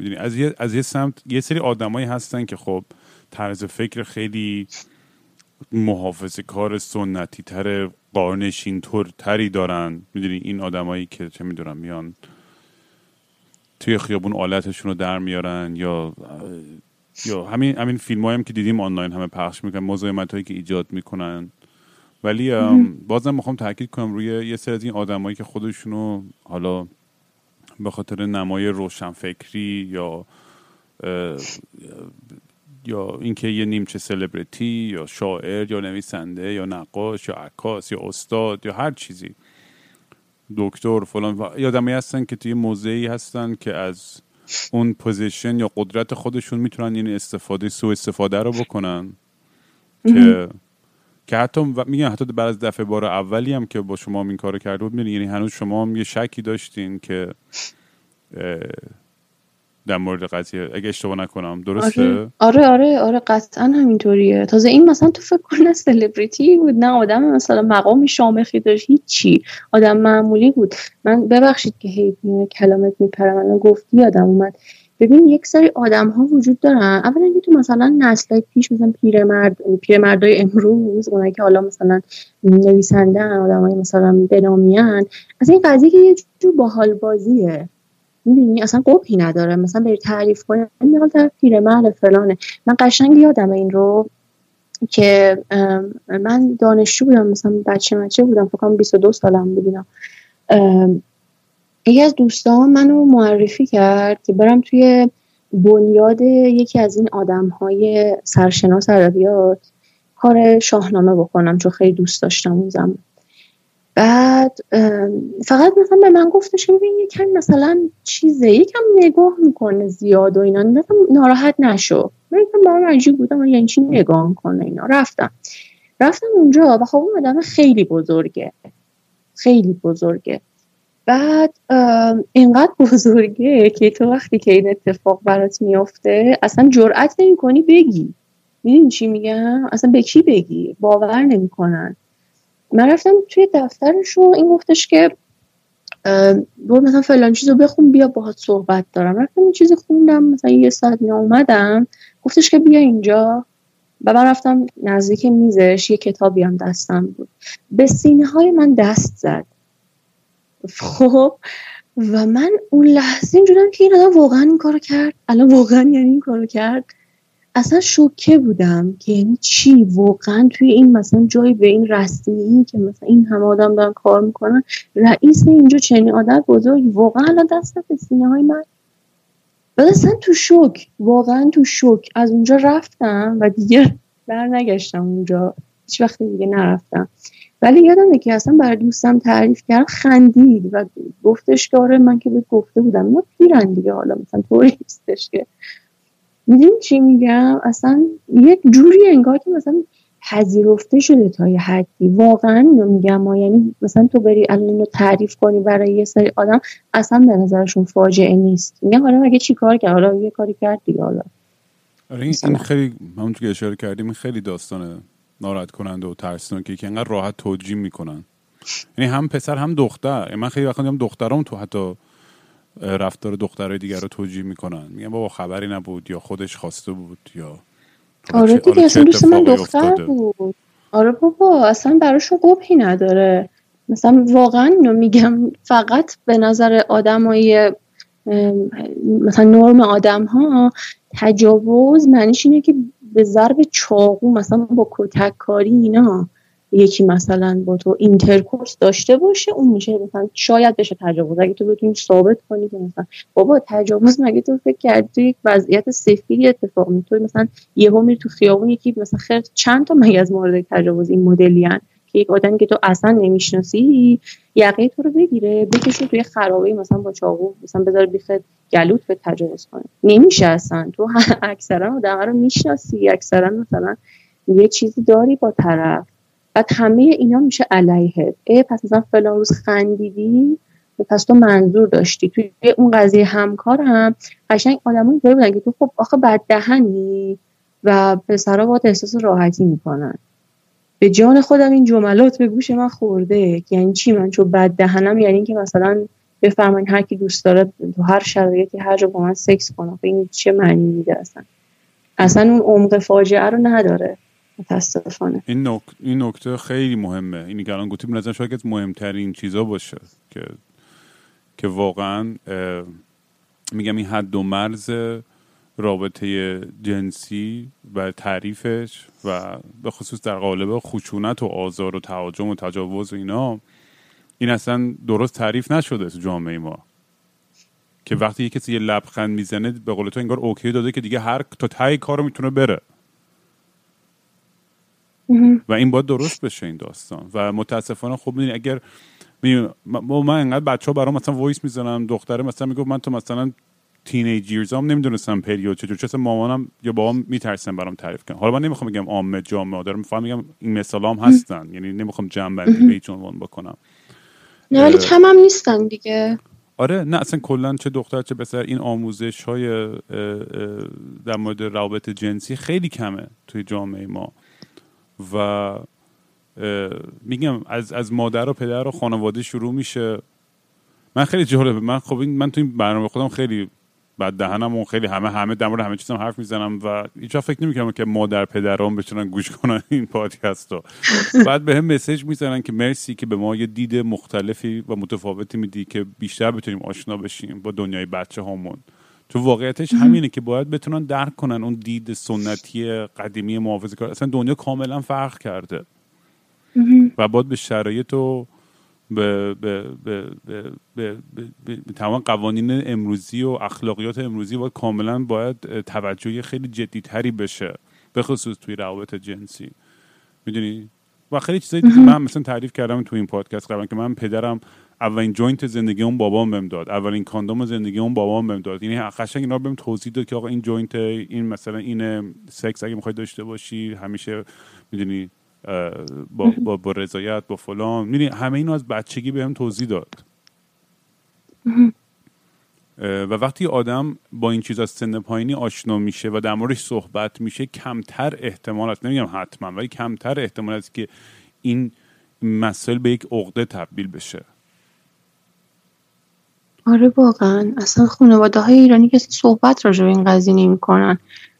می‌دونی؟ از یه از یه سمت یه سری آدمایی هستن که خب طرز فکر خیلی محافظ کار سنتی تر قارنشین تر تری دارن. می‌دونی؟ این آدمایی که چه می‌دونم میان توی خیابون آلتشون رو در میارن یا یا همین همین فیلم هم که دیدیم آنلاین همه پخش می‌کنن مزاحمت هایی که ایجاد می‌کنن. ولی بازم می‌خوام تاکید کنم روی یه سری از این آدمایی که خودشونو حالا به خاطر نمای روشنفکری یا یا اینکه یه نیمچه سلبریتی یا شاعر یا نویسنده یا نقاش یا عکاس یا استاد یا هر چیزی. دکتر فلان. و آدمایی هستن که توی موضعی هستن که از اون position یا قدرت خودشون می‌تونن این استفاده سو استفاده رو بکنن که که حتی میگن حتی بعد از دفعه بار اولی هم که با شما این کارو کرده بود یعنی هنوز شما هم یه شکی داشتین که در مورد قضیه. اگه اشتباه نکنم درسته؟ آره آره آره, آره قطعا همینطوریه. تازه این مثلا تو فکر کن سلبریتی بود نه آدم مثلا مقام شامخی داشت هیچی. آدم معمولی بود. من ببخشید که هی کلامت میپرم الان گفتی آدم اومد. ببین یک سری آدم ها وجود دارن. اولا که تو مثلا نسل پیش مثلا پیرمرد پیرمردای امروز اونایی که حالا مثلا نویسندن آدمای مثلا بنامیان از این قضیه که یه جور باحال بازیه می‌بینی اصلا قبحی نداره. مثلا بری تعریف کنی میگم طرف پیرمرد فلانه. من قشنگ یادم این رو که من دانشجو بودم مثلا بچه مچه بودم فکر کنم 22 سالم بودم یکی از دوستان منو معرفی کرد که برم توی بنیاد یکی از این آدم های سرشناس ادبیات کار شاهنامه بکنم چون خیلی دوست داشتم اون زمان. بعد فقط مثلا به من گفتش که ببین یکم مثلا چیزه یکم نگاه می‌کنه زیاد و اینا. مثلا ناراحت نشو. من یکم برام عجیب بودم یعنی چی نگاه می‌کنه اینا؟ رفتم. رفتم اونجا و خب اون آدم خیلی بزرگه. خیلی بزرگه. بعد اینقدر بزرگه که تو وقتی که این اتفاق برات میافته اصلا جرأت نمی کنی بگی. می‌دونی چی میگم؟ اصلا به کی بگی؟ باور نمی‌کنن. من رفتم توی دفترش و این گفتش که برو مثلا فلان چیزو بخون بیا باهات صحبت دارم. رفتم این چیزی خوندم مثلا یه ساعت می اومدم گفتش که بیا اینجا. و من رفتم نزدیک میزش یه کتابی هم دستم بود. به سینه های من دست زد. خب و من اون لحظه اینجورم که این آدم واقعا این کارو کرد. الان واقعا یعنی این کارو کرد. اصلا شوکه بودم که یعنی چی؟ واقعا توی این مثلا جایی به این رسمی که مثلا این همه آدم دارن کار می‌کنن رئیس اینجا چنین آدم بزرگ واقعا الان دست به سینه های من. بعد اصلا تو شوک واقعا تو شوک. از اونجا رفتم و دیگه بر نگشتم اونجا. هیچ وقت دیگه نرفتم. ولی یادمه که اصلا برای دوستم تعریف کرد خندید و گفتش که آره من که به گفته بودم. اینا پیرن دیگه حالا مثلا طوری نیستش که. می‌دونی چی میگم؟ اصلا یک جوری انگار که مثلا پذیرفته شده تا یه حدی. واقعا اینو میگم ما. یعنی مثلا تو بری الان اینو تعریف کنی برای یه سری آدم اصلا به نظرشون فاجعه نیست. میگم حالا مگه چی کار کرد؟ حالا یه کاری کرد دیگه حالا. آره این, خیلی همون که اشاره کردیم خیلی داستانه. ناراحت کننده و ترسناکی که انقدر راحت توجیه می‌کنن. یعنی هم پسر هم دختر. یعنی من خیلی وقت دیدم دخترام تو حتی رفتار دخترای دیگر رو توجیه می‌کنن. میگن بابا خبری نبود یا خودش خواسته بود یا آره دیگه اصلا دوست من دختر بود. آره بابا اصلا براشون قبحی نداره. مثلا واقعا اینو میگم فقط به نظر آدمای مثلا نرم آدم ها تجاوز معنیش اینه که به ضرب چاقو مثلا با کتک کاری اینا. یکی مثلا با تو intercourse داشته باشه اون میشه مثلا شاید بشه تجاوز. اگه تو بتونی ثابت کنی که مثلا بابا تجاوز مگه تو فکر کردی تو یک وضعیت سفیری اتفاق میفته مثلا یهو میری تو خیابون یکی مثلا خیر چند تا مگه از مورد تجاوز این مدلیان که یک آدمی که تو اصلا نمی‌شناسی یقه تو رو بگیره بکشه توی خرابه مثلا با چاقو مثلا بذار بیخ گلوت به تجاوز کنه. نمیشه اصلا. تو [laughs] اکثرا آدم رو می‌شناسی اکثرا مثلا یه چیزی داری با طرف. بعد همه اینا میشه علیه. ای پس مثلا فلان روز خندیدی؟ پس تو منظور داشتی. توی اون قضیه همکار هم قشنگ آدمایی بودن که تو خب آخه بد دهنی و پسرا باید احساس راحتی می‌کنن. به جان خودم این جملات به گوش من خورده. یعنی چی؟ من چون بد دهنم یعنی اینکه مثلا بفرمایید هر کی دوست داره تو هر شرایطی هر جا با من سکس کنه. این چه معنی میده اصلا؟ اصلا اون عمق فاجعه رو نداره. متاسفانه. این, نک... این نکته خیلی مهمه. اینی که الان گفتی به شاید مهمترین چیزا باشه که که واقعا میگم این حد و مرز رابطه جنسی و تعریفش و به خصوص در قالب خشونت و آزار و تهاجم و تجاوز و اینا این اصلا درست تعریف نشده تو جامعه ما. که وقتی یه کسی یه لبخند می‌زنه به قول تو انگار اوکی داده که دیگه هر تا تای کارو می‌تونه بره. و این باید درست بشه این داستان. و متاسفانه خب می‌دونی اگر من انقدر بچه ها برام مثلا voice می‌زنم دختره مثلا می‌گفت من تو مثلا teenagers هم نمی‌دونستم پریود چجور چه مامانم یا بابام میترسن برام تعریف کنم حالا من نمی‌خوام بگم عامه جامعه دارم میفهم میگم این مثال هم هستن. یعنی نمی‌خوام جمع بندی به هیچ عنوان بکنم. نه ولی کم هم نیستن دیگه. آره نه اصلا کلا چه دختر چه پسر این آموزش های در مورد روابط جنسی خیلی کمه توی جامعه ما. و میگم از از مادر و پدر و خانواده شروع میشه. من خیلی جالبه. من خب این من تو این برنامه خودم خیلی بعد دهنم اون خیلی همه همه در مورد همه چیزم حرف می‌زنم و هیچ فکر نمی‌کنم که مادر پدرام بتونن گوش کنن این پادکست رو. [laughs] بعد به هم مسیج می‌زنن که مرسی که به ما یه دید مختلفی و متفاوتی میدی که بیشتر بتونیم آشنا بشیم با دنیای بچه هامون تو واقعیتش همینه که باید بتونن درک کنن اون دید سنتی قدیمی محافظه کار اصلا دنیا کاملا فرق کرده. و باید به شرایط و به, به, به, به, به, به, تمام قوانین امروزی و اخلاقیات امروزی باید کاملا باید توجهی خیلی جدیتری بشه به خصوص توی روابط جنسی. می‌دونی؟ و خیلی چیزایی من مثلا تعریف کردم تو این پادکست قبلا که من پدرم اولین joint زندگی اون بابام بهم داد اولین کاندوم زندگی اون بابام بهم داد. یعنی قشنگ اینا بهم توضیح داد که آقا این joint این مثلا این سکس اگه می‌خوای داشته باشی همیشه می‌دونی با, با, با رضایت با فلان. می‌دونی همه اینو از بچگی بهم توضیح داد. و وقتی آدم با این چیز از سن پایینی آشنا میشه و در موردش صحبت میشه کمتر احتمال است نمیگم حتما ولی کمتر احتمال است که این مسائل به یک عقده تبدیل بشه. آره واقعا. اصلا خانواده های ایرانی که صحبت راجع به این قضیه نمی‌کنن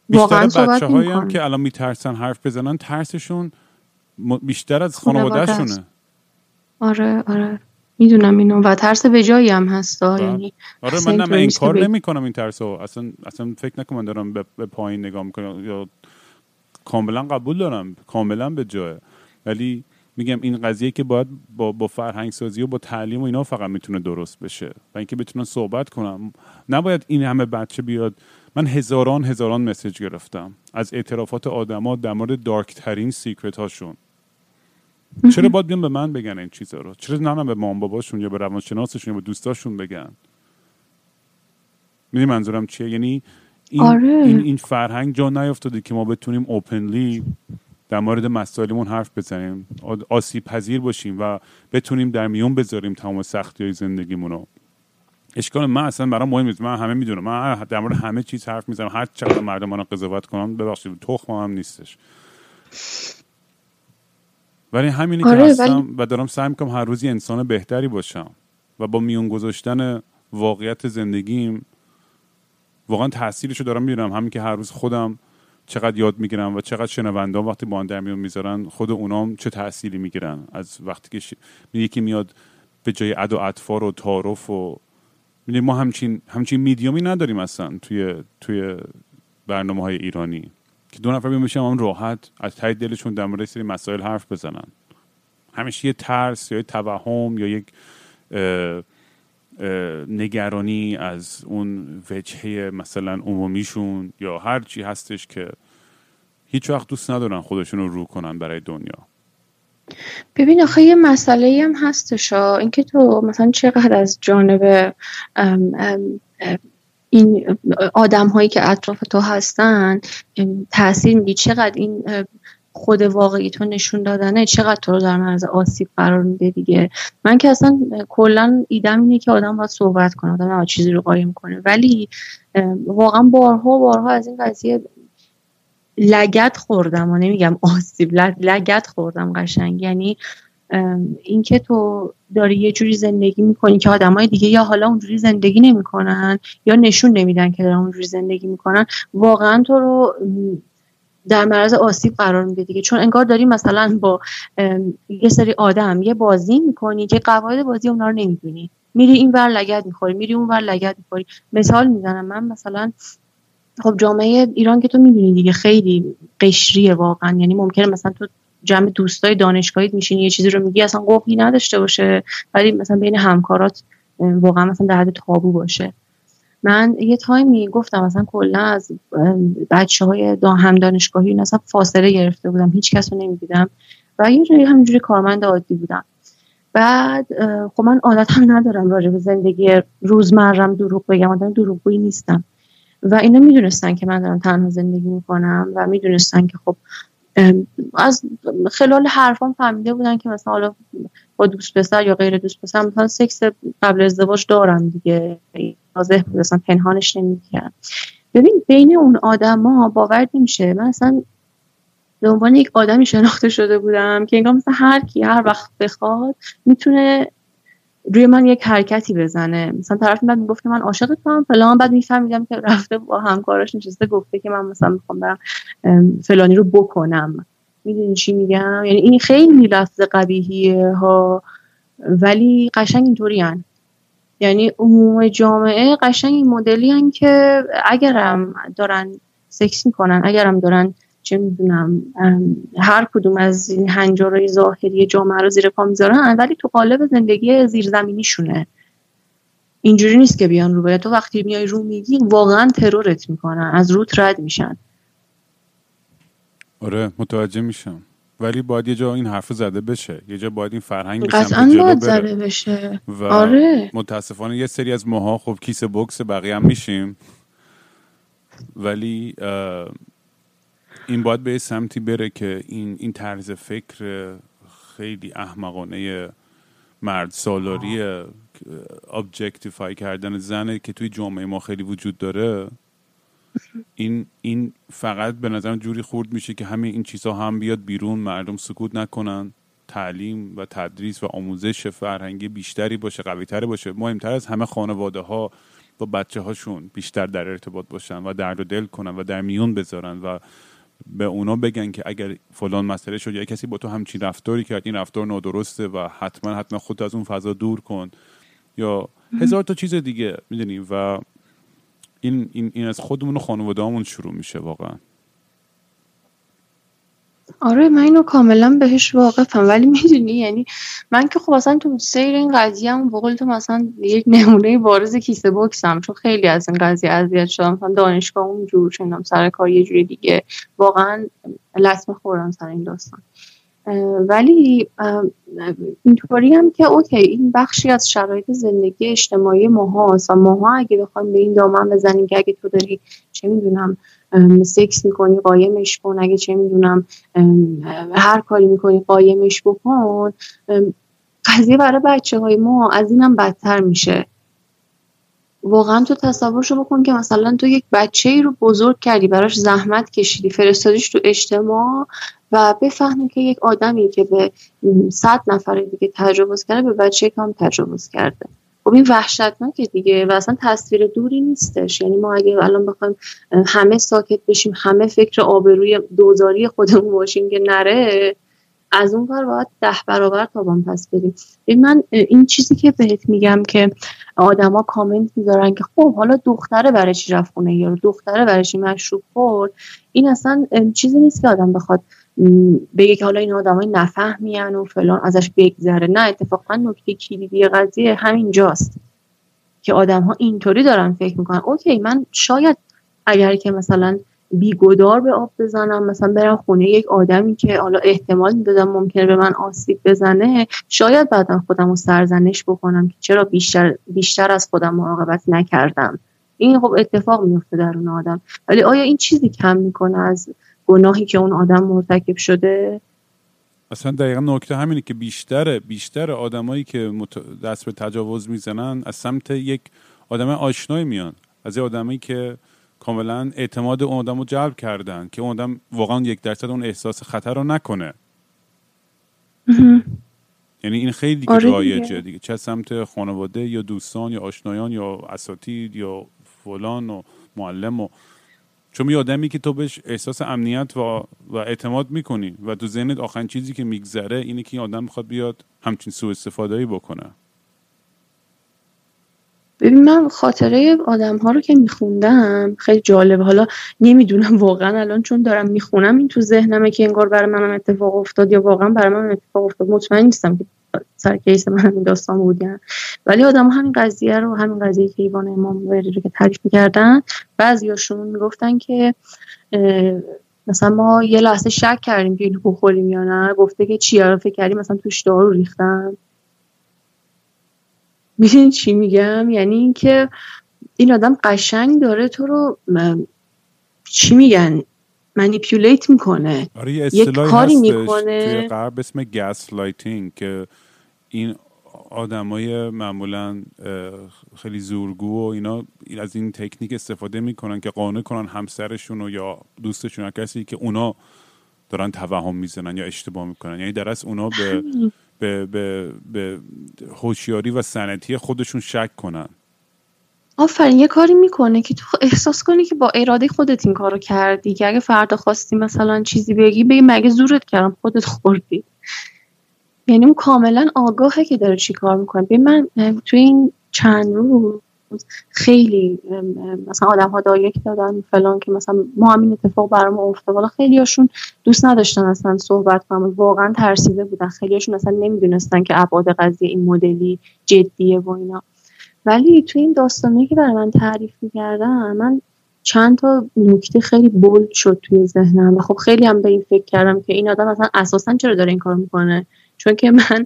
واقعا صحبت هم که الان میترسن حرف بزنن ترسشون بیشتر از خانوادهشونه. آره آره. می‌دونم اینو. و ترس به جایی هم هست بله. یعنی آره من نه این کار نمی کنم این ترس اصلا اصلا فکر نکنم من دارم به, به پایین نگاه می‌کنم. یا کاملا قبول دارم. کاملا به جای. ولی میگم این قضیه که باید با, با فرهنگ سازی و با تعلیم و اینا فقط می‌تونه درست بشه. و اینکه بتونن صحبت کنم نباید این همه بچه بیاد من هزاران هزاران مسیج گرفتم از اعترافات آدما در مورد دارک ترین سیکرت هاشون. چرا باید بیان به من بگن این چیزا رو؟ چرا نه به مام باباشون یا به روانشناسشون یا به دوستاشون بگن؟ می‌دونی منظورم چیه؟ یعنی این, آره. این, این فرهنگ جا نیافتاده که ما بتونیم اوپنلی در مورد مسائلمون حرف بزنیم آسیب پذیر باشیم و بتونیم در میون بذاریم تمام سختی های زندگیمون رو اشکال من اصلا برام مهم نیست. من همه می‌دونم. من در مورد همه چیز حرف می‌زنم. هر چقدر مردم رو قضاوت کنم ببخشید تخم هم نیستش. ولی همینی آره که هستم و دارم سعی می‌کنم هر روزی انسان بهتری باشم و با میون گذاشتن واقعیت زندگیم واقعا تاثیرش رو دارم می‌بینم. همین که هر روز خودم چقدر یاد می‌گیرم و چقدر شنوندان وقتی با آن در میون می‌ذارن خود اونام چه تأثیری می‌گیرن؟ از وقتی که یکی میاد به جای اد و اطفار و تعارف و ما همچین همچین میدیومی نداریم اصلا توی توی برنامه های ایرانی. که دو نفر بیان هم راحت از ته دلشون در مورد سری مسائل حرف بزنن. همیشه یه ترس یا یه توهم یا یک نگرانی از اون وجهه مثلا عمومیشون یا هر چی هستش که هیچ وقت دوست ندارن خودشون رو رو کنن برای دنیا. ببین آخه یه مسئله هم هستش اینکه تو مثلا چقدر از جانب این آدم هایی که اطراف تو هستن تاثیر میدی چقدر این خود واقعی تو نشون دادنه؟ چقدر تو رو در معرض آسیب قرار میده دیگه؟ من که اصلا کلا ایدم اینه که آدم باید صحبت کنه آدم چیزی رو قایم کنه. ولی واقعا بارها بارها از این قضیه لگت خوردم و نمیگم آسیب لگت خوردم قشنگ. یعنی اینکه تو داری یه جوری زندگی می‌کنی که آدمای دیگه یا حالا اونجوری زندگی نمی‌کنن یا نشون نمیدن که دارن اونجوری زندگی می‌کنن واقعا تو رو در معرض آسیب قرار میده دیگه. چون انگار داری مثلا با یه سری آدم یه بازی می‌کنی که قواعد بازی اونا رو نمی‌دونی. میری این ور لگت می‌خوری میری اون ور لگت می‌خوری. مثال می‌زنم من مثلا خب جامعه ایران که تو می‌دونی دیگه خیلی قشریه واقعا. یعنی ممکنه مثلا تو جمع دوستای دانشگاهی میشینی یه چیزی رو میگی اصلا قفلی نداشته باشه ولی مثلا بین همکارات واقعا مثلا در حد تابو باشه. من یه تایمی گفتم مثلا کلا از بچه های دا هم دانشگاهی مثلا فاصله گرفته بودم هیچ کس رو نمی‌دیدم و یه جایی همینجوری کارمند عادی بودم. بعد خب من عادت هم ندارم راجع به زندگی روزمرم دروغ بگم آدم دروغگویی نیستم. و اینا می‌دونستن که من دارم تنها زندگی می‌کنم و می‌دونستن که خب از خلال حرفام فهمیده بودن که مثلا حالا با دوست پسر یا غیر دوست پسر مثلا سکس قبل ازدواج دارم دیگه. واضح بود مثلا پنهانش نمی‌کردم. ببین بین اون آدما باور نمیشه. من اصلا به عنوان یک آدمی شناخته شده بودم که انگار مثلا هر کی هر وقت بخواد می‌تونه روی من یک حرکتی بزنه. مثلا طرف بعد می‌گفت که من عاشقتم فلان. بعد میفهمیدم که رفته با همکاراش نشسته گفته که من مثلا می‌خوام برم فلانی رو بکنم. می‌دونی چی میگم؟ یعنی این خیلی لفظ قبیهیه ها. ولی قشنگ اینطوری یعنی عموم جامعه قشنگ این مدلی که اگرم دارن سکس می‌کنن اگرم دارن چه می‌دونم هر کدوم از این هنجارهای ظاهری جامعه رو زیر پا می‌ذارن ولی تو قالب زندگی زیرزمینیشونه. اینجوری نیست که بیان رو باید تو وقتی میای رو میگی واقعا ترورت می‌کنن از روت رد میشن. آره متوجه میشم. ولی باید یه جا این حرف زده بشه. یه جا باید این فرهنگ قطعا باید زده بشه. و آره. متاسفانه یه سری از ماها خب کیسه بکس بقیه هم میشیم. ولی این باید به سمتی بره که این, این طرز فکر خیلی احمقانه مرد سالاری objectify کردن زنه که توی جامعه ما خیلی وجود داره این این فقط به نظرم جوری خورد میشه که همین این چیزها هم بیاد بیرون مردم سکوت نکنن تعلیم و تدریس و آموزش فرهنگی بیشتری باشه قویتر باشه. مهمتر از همه خانواده ها با بچه هاشون بیشتر در ارتباط باشن و درد و دل کنن و در میون بذارن و به اونا بگن که اگر فلان مسئله شد یا کسی با تو همچین رفتاری کرد این رفتار نادرسته و حتما حتما خود از اون فضا دور کن. یا هزار تا چیز دیگه می‌دونی؟ و این, این, این از خودمون و خانواده شروع میشه واقعا. آره من اینو کاملا بهش واقفم. ولی می‌دونی یعنی من که خب اصلا تو سیر این قضیه هم بقول تو مثلا یک نمونه بارز کیسه بکسم چون خیلی از این قضیه اذیت شدم. مثلا دانشگاه اون جور شدم سر کار یه جوری دیگه. واقعا لطمه خوردم سر این داستان. ولی اینطوری هم که اوکی این بخشی از شرایط زندگی اجتماعی ماهاست و ماها اگه بخوایم به این دامن بزنیم که اگه تو داری چه می‌دونم سکس می‌کنی قایمش کن. اگه چه می‌دونم هر کاری می‌کنی قایمش بکن. قضیه برای بچه های ما از اینم بدتر میشه. واقعا تو تصورشو بکن که مثلا تو یک بچه ای رو بزرگ کردی براش زحمت کشیدی فرستادیش تو اجتماع و بفهمی که یک آدمی که به صد نفر دیگه تجاوز کرده به بچه کام تجاوز کرده. خب این وحشتناکه دیگه و اصلا تصویر دوری نیستش. یعنی ما اگه الان بخوایم همه ساکت بشیم همه فکر آبروی دوزاری خودمون باشیم که نره از اون کار باید ده برابر تابان پس بدیم من این چیزی که بهت میگم که آدما کامنت می‌ذارن که خب حالا دختره برای چی رفت خونه؟ یا دختره برای چی مشروب خورد؟ این اصلا چیزی نیست که آدم بخواد بگه که حالا این آدمای نفهمیان و فلان ازش بگذره. نه اتفاقا نکته کلیدی قضیه همین جاست که آدم ها اینطوری دارن فکر می‌کنن. اوکی من شاید اگر که مثلا بیگدار به آب بزنم مثلا برم خونه یک آدمی که حالا احتمال می‌دادم ممکنه به من آسیب بزنه شاید بعدا خودم رو سرزنش بکنم که چرا بیشتر, بیشتر از خودم مراقبت نکردم. این خب اتفاق میفته در اون آدم. ولی آیا این چیزی کم می‌کنه از گناهی که اون آدم مرتکب شده. اصلا دقیقا نکته همینه که بیشتر بیشتر آدمایی که دست به تجاوز می‌زنن از سمت یک آدم آشنایی میان. از یه آدمایی که کاملا اعتماد اون آدم رو جلب کردن که اون آدم واقعا یک درصد اون احساس خطر رو نکنه. یعنی این خیلی دیگه آره رایجه دیگه. چه سمت خانواده یا دوستان یا آشنایان یا اساتید یا فلان و معلم و چون یه آدمی که تو بهش احساس امنیت و, و اعتماد می‌کنی و تو ذهنت آخرین چیزی که میگذره اینه که این آدم می‌خواد بیاد همچین سوء استفاده بکنه. ببین من خاطره آدم ها رو که میخوندم خیلی جالب حالا نمی‌دونم واقعا الان چون دارم می‌خونم این تو ذهنمه که انگار برای منم اتفاق افتاد یا واقعا برای من اتفاق افتاد. مطمئن نیستم که سر کیس من همین داستان بودن. ولی آدم همین قضیه رو همین قضیه که ایوان امام رو که تعریف می‌کردن بعضیاشون می‌گفتن که مثلا ما یه لحظه شک کردیم که اینو بخوریم یا گفته که چیا رو فکر کردیم مثلا توش دارو ریختن. می‌دونی چی میگم؟ یعنی اینکه این آدم قشنگ داره تو رو چی میگن؟ منیپیولیت می‌کنه. آره یه کاری می‌کنه. توی غرب اسم gaslighting که این آدمای معمولا خیلی زورگو و اینا از این تکنیک استفاده می‌کنن که قانع کنن همسرشون و یا دوستشون کسی که اونا دارن توهم می‌زنن یا اشتباه می‌کنن. یعنی در اونا به به, به, به هوشیاری و sanity خودشون شک کنن. آفرین یه کاری می‌کنه که تو احساس کنی که با اراده خودت این کارو کردی که اگه فردا خواستی مثلا چیزی بگی بگی مگه زورت کردم خودت خوردی. یعنی اون کاملا آگاهه که داره چی کار می‌کنه. ببین من توی این چند روز خیلی مثلا آدم ها دایک دادن فلان که مثلا ما همین اتفاق برام افتاد والا خیلی هاشون دوست نداشتن اصلا صحبت کنم واقعا ترسیده بودن. خیلی هاشون اصلا نمی‌دونستن که ابعاد قضیه این مدلی جدیه و اینا. ولی توی این داستانی که برای من تعریف می‌کردم من چند تا نکته خیلی بولد شد توی ذهنم و خب خیلی هم به این فکر کردم که این آدم اصلا اساسا چرا داره این کار می‌کنه؟ چون که من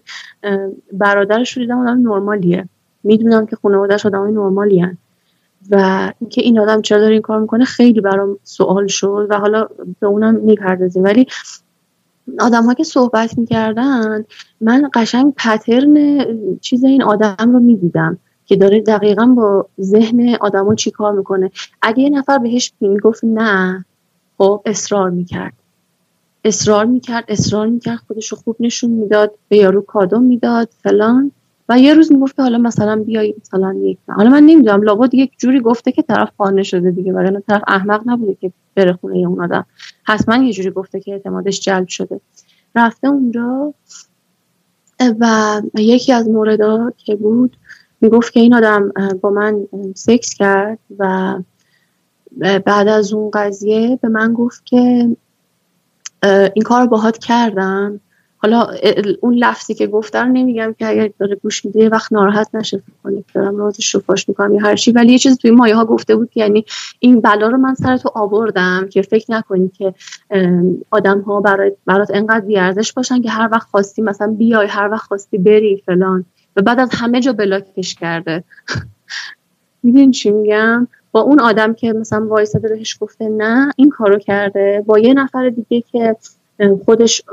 برادرش رو دیدم آدم نرمالیه. می‌دونم که خانوادهش آدم نرمالی هن. و اینکه این آدم چرا داره این کار می‌کنه خیلی برام سوال شد و حالا به اونم می‌پردازیم. ولی آدم ها که صحبت می‌کردن من قشنگ پترن چیز این آدم رو می‌دیدم. که داره دقیقا با ذهن آدما چی کار می‌کنه. اگه یه نفر بهش می‌گفت نه خب اصرار می‌کرد. اصرار می‌کرد اصرار می‌کرد خودش خوب نشون می‌داد به یارو کادو می‌داد فلان. و یه روز می‌گفت حالا مثلا بیای مثلا یک حالا من نمی‌دونم لابد یک جوری گفته که طرف قانع شده دیگه وگرنه طرف احمق نبوده که بره خونه اون آدم. حتما یه جوری گفته که اعتمادش جلب شده. رفته اونجا و یکی از موردها که بود می‌گفت که این آدم با من سکس کرد و بعد از اون قضیه به من گفت که این کار رو باهات کردم. حالا اون لفظی که گفته رو نمیگم که اگر داره گوش میده وقت ناراحت نشه کنه دارم رازش رو فاش می‌کنم یا هر چی. ولی یه چیز توی مایه ها گفته بود که یعنی این بلا رو من سر تو آوردم که فکر نکنی که آدم ها برات برات انقدر بیارزش باشن که هر وقت خواستی مثلا بیای هر وقت خواستی بری فلان. و بعد از همه جا بلاکش کرده. می‌دونی چی میگم؟ با اون آدم که مثلا وایساده بهش گفته نه این کارو کرده. با یه نفر دیگه که خودش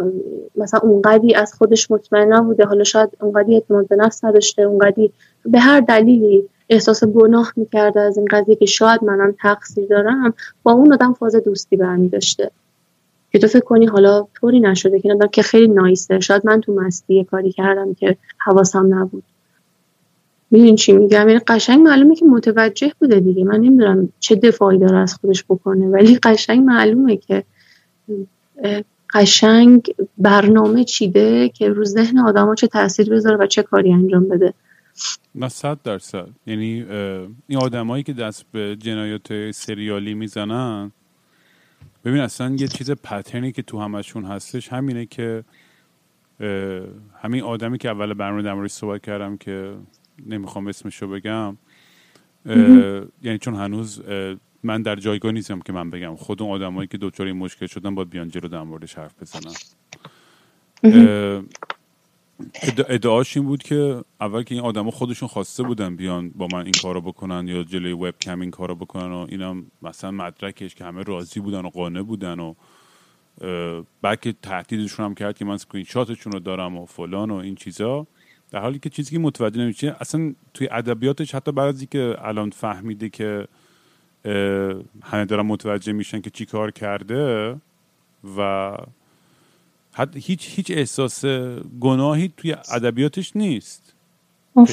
مثلا اونقدی از خودش مطمئن نبوده. حالا شاید اونقدی اعتماد به نفس نداشته اونقدی به هر دلیلی احساس گناه می‌کرده از این قضیه که شاید منم تقصیر دارم با اون آدم فاز دوستی برمی داشته که تو فکر کنی حالا طوری نشده که آدم که خیلی نایسته شاید من تو مستی کاری کردم که حواسم نبود. می‌دونی چی میگم؟ یعنی قشنگ معلومه که متوجه بوده دیگه. من نمی‌دونم چه دفاعی داره از خودش بکنه ولی قشنگ معلومه که قشنگ برنامه چیده که رو ذهن آدما چه تاثیر بذاره و چه کاری انجام بده. نه صد درصد. یعنی این آدمایی که دست به جنایات سریالی می‌زنن ببین اصلا یه چیز پترنی که تو همشون هستش همینه که همین آدمی که اول برنامه در صحبت کردم که نمی‌خوام اسمشو بگم یعنی چون هنوز من در جایگاه نیستم که من بگم. خود اون آدمایی که دوچاری مشکل شدن باید بیان جلو در موردش حرف بزنن. ادعاش این بود که اول که این آدما خودشون خواسته بودن بیان با من این کارو بکنن یا جلوی وب کم این کارو بکنن و اینم مثلا مدرکش که همه راضی بودن و قانع بودن و بعد که تهدیدشون هم کرد که من سکرین شاتشون رو دارم و فلان و این چیزا در حالی که چیزی که متوجه نمیشه اصلا توی ادبیاتش حتی بعضی که الان فهمیده که همه دارن متوجه میشن که چی کار کرده و حتی هیچ هیچ احساس گناهی توی ادبیاتش نیست.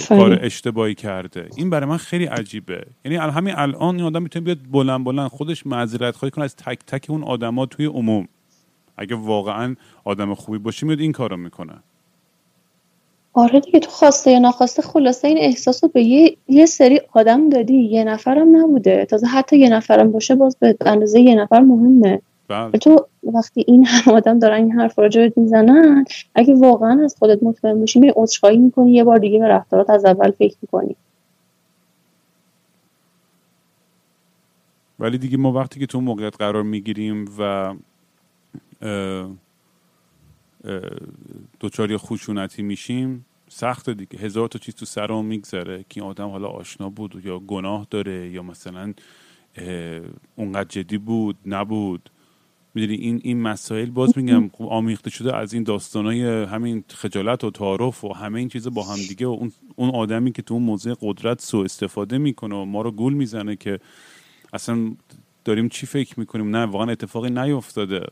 کار اشتباهی کرده. این برای من خیلی عجیبه. یعنی همین الان این آدم می‌تونه بیاد بلند بلند خودش معذرت خواهی کنه از تک تک اون آدما توی عموم. اگه واقعا آدم خوبی باشه میاد این کارو می‌کنه. آره دیگه تو خواسته یا ناخواسته خلاصه این احساس رو به یه, یه سری آدم دادی. یه نفرم نبوده. تازه حتی یه نفرم باشه باز به اندازه یه نفر مهمه. بله. تو وقتی این هم آدم دارن این حرف راجعت می‌زنن اگه واقعا از خودت مطمئن باشی میری عذرخواهی می‌کنی یه بار دیگه به رفتارات از اول فکر می‌کنی. ولی دیگه ما وقتی که تو موقعیت قرار می‌گیریم و دوچاری خشونتی میشیم سخت دیگه. هزار تا چیز تو سرم میگذره که این آدم حالا آشنا بود یا گناه داره یا مثلا اونقدر جدی بود نبود. می‌دونی این این مسائل باز میگم خب آمیخته شده از این داستانای همین خجالت و تعارف و همه این چیزا با هم دیگه و اون, اون آدمی که تو اون موضع قدرت سو استفاده می‌کنه و ما رو گول می‌زنه که اصلا داریم چی فکر می‌کنیم؟ نه واقعا اتفاقی نیفتاده.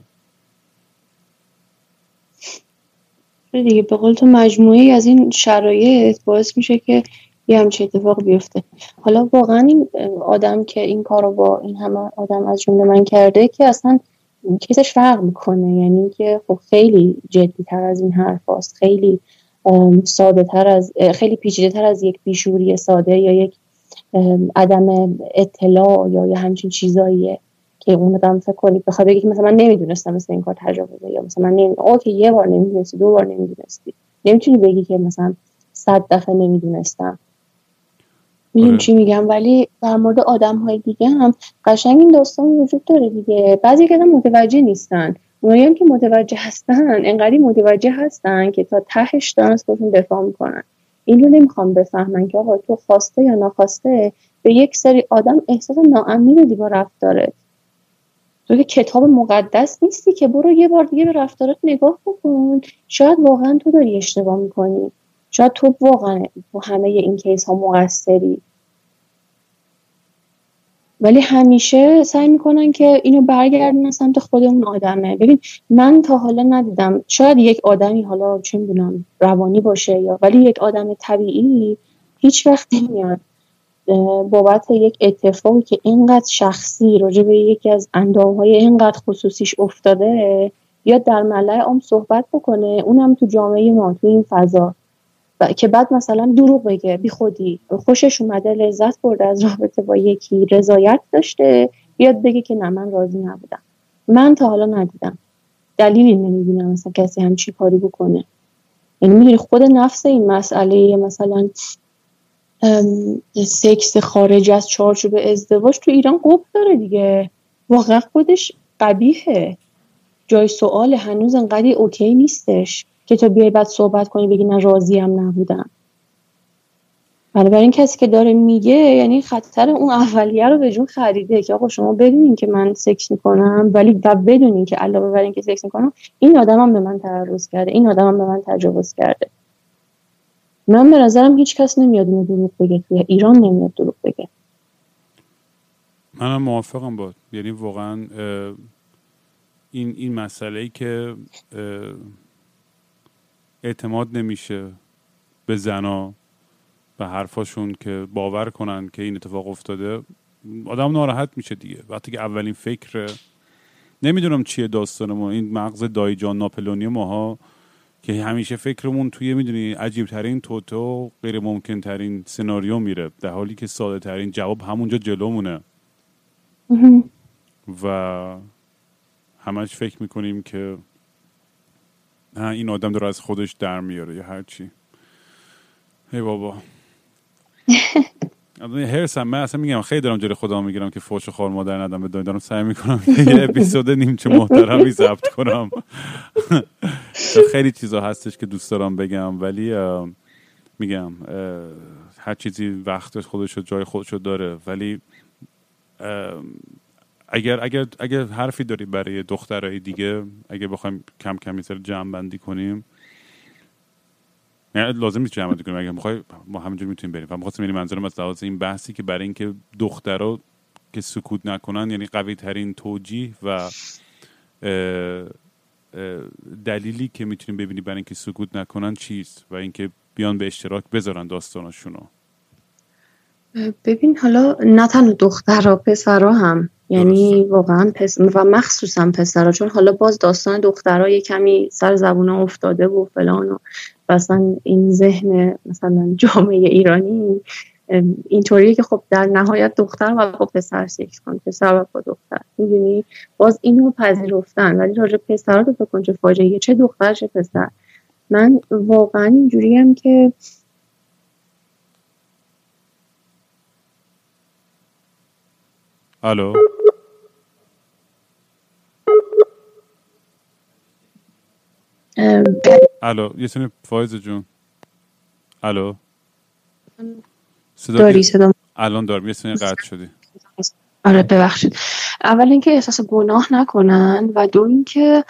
دیگه به قول تو مجموعه از این شرایط باعث میشه که یه همچه اتفاق بیفته. حالا واقعا این آدم که این کار رو با این همه آدم از جمله من کرده که اصلا کیسش فرق می‌کنه. یعنی که خب خیلی جدی تر از این حرف هست. خیلی ساده تر از خیلی پیچیده تر از یک بیشوری ساده یا یک عدم اطلاع یا یه همچین چیزاییه که اون آدم فکر کنید بخواد بگی که مثلا من نمی‌دونستم مثل این کار تجاوزه یا مثلا من نمی... اوکی یه بار نمی‌دونستی دو بار نمی‌دونستی. نمی‌تونی بگی که مثلا صد دفعه نمی‌دونستم. می‌دونی آره. چی میگم؟ ولی در مورد آدم های دیگه هم قشنگ این داستان وجود داره دیگه. بعضی که متوجه نیستن. اونایی هم که متوجه هستن انقدری متوجه هستن که تا تهش دارن از دفاع می‌کنن. این رو نمی‌خوام بفهمن که آقا تو خواسته یا نخواسته به یک سری آدم احساس ناامنی بدی با رفتارت تو که کتاب مقدس نیستی که برو یه بار دیگه به رفتارت نگاه بکن. شاید واقعا تو داری اشتباه می‌کنی. شاید تو واقعا تو همه این کیس ها مقصری. ولی همیشه سعی می‌کنن که اینو برگردن سمت خود اون آدمه. ببین من تا حالا ندیدم. شاید یک آدمی حالا چه می‌دونم روانی باشه یا ولی یک آدم طبیعی هیچ وقت نمیاد. بابت یک اتفاقی که اینقدر شخصی راجع به یکی از های اینقدر خصوصیش افتاده یا در ملع عام صحبت بکنه اونم تو جامعه ما تو این فضا. که بعد مثلا دروغ بگه بی خودی. خوشش اومده لذت برده از رابطه با یکی. رضایت داشته. بیاد بگه که نه من راضی نبودم. من تا حالا ندیدم. دلیلی نمی‌بینم مثلا کسی همچی کاری بکنه. یعنی می‌دونی خود نفس این مسئله مثلا سکس خارج از چارچوب ازدواج تو ایران قبل داره دیگه. واقعا خودش قبیهه جای سوال هنوز انقدر اوکی نیستش. که تو بیای بعد صحبت کنی بگی من راضیم نبودم. بنابراین کسی که داره میگه یعنی خطر اون اولیه رو به جون خریده که آقا شما بدونین که من سکس می‌کنم ولی بدونین که علاوه بر اینکه سکس می‌کنم این آدمم به من تعرض کرده این آدمم به من تجاوز کرده. من به نظرم هیچ کس نمیاد اینو دروغ بگه توی ایران نمیاد دروغ بگه. منم موافقم با یعنی واقعا این این مسئله ای که اعتماد نمیشه به زنا به حرفاشون که باور کنن که این اتفاق افتاده آدم ناراحت میشه دیگه. وقتی که اولین فکر نمی‌دونم چیه داستانمون این مغز دایجان ناپلونی ماها که همیشه فکرمون توی می‌دونی عجیب ترین توتو غیر ممکن ترین سناریو میره. در حالی که ساده ترین جواب همونجا جلومونه. و همش فکر می‌کنیم که این آدم داره از خودش در میاره یا هرچی هی بابا. [laughs] هرسم من اصلا میگم خیلی دارم جلوی خدا می‌گیرم که فوش خور مادر ندم به دارم سعی می‌کنم یه اپیزود نیمچه محترمی ضبط کنم. [laughs] خیلی چیزا هستش که دوست دارم بگم ولی میگم هر چیزی وقت خودش جای خودشو داره ولی اگر اگر اگر حرفی داری برای دخترای دیگه اگر بخوایم کم کم مثل جمع بندی کنیم یعنی لازم نیست جمع بندی کنیم. اگر بخوای ما همینجور می‌تونیم بریم. و می‌خواستم یعنی منظورم از لحاظ این بحثی که برای اینکه دخترها که سکوت نکنن یعنی قوی ترین توجیه و دلیلی که می‌تونیم ببینیم برای اینکه سکوت نکنن چیست و اینکه بیان به اشتراک بذارن داستاناشونو. ببین حالا نه تنها دخترها پسرها هم یعنی واقعا پس و مخصوصا پسرها چون حالا باز داستان دخترها یه کمی سر زبون افتاده و فلان و مثلا این ذهن مثلا جامعه ایرانی اینطوریه که خب در نهایت دختر و با پسر سکس کن پسر و با دختر. می‌دونی؟ باز اینو پذیرفتن. ولی راجع پسر رو بکن چه فاجعه چه دختر چه پسر. من واقعا اینجوری هم که الو؟ الو یه سنی فایز جون. الو. صدا داری صدا الان دارم یه سنی قطع شدی. آره ببخشید. اول اینکه احساس گناه نکنن و دو اینکه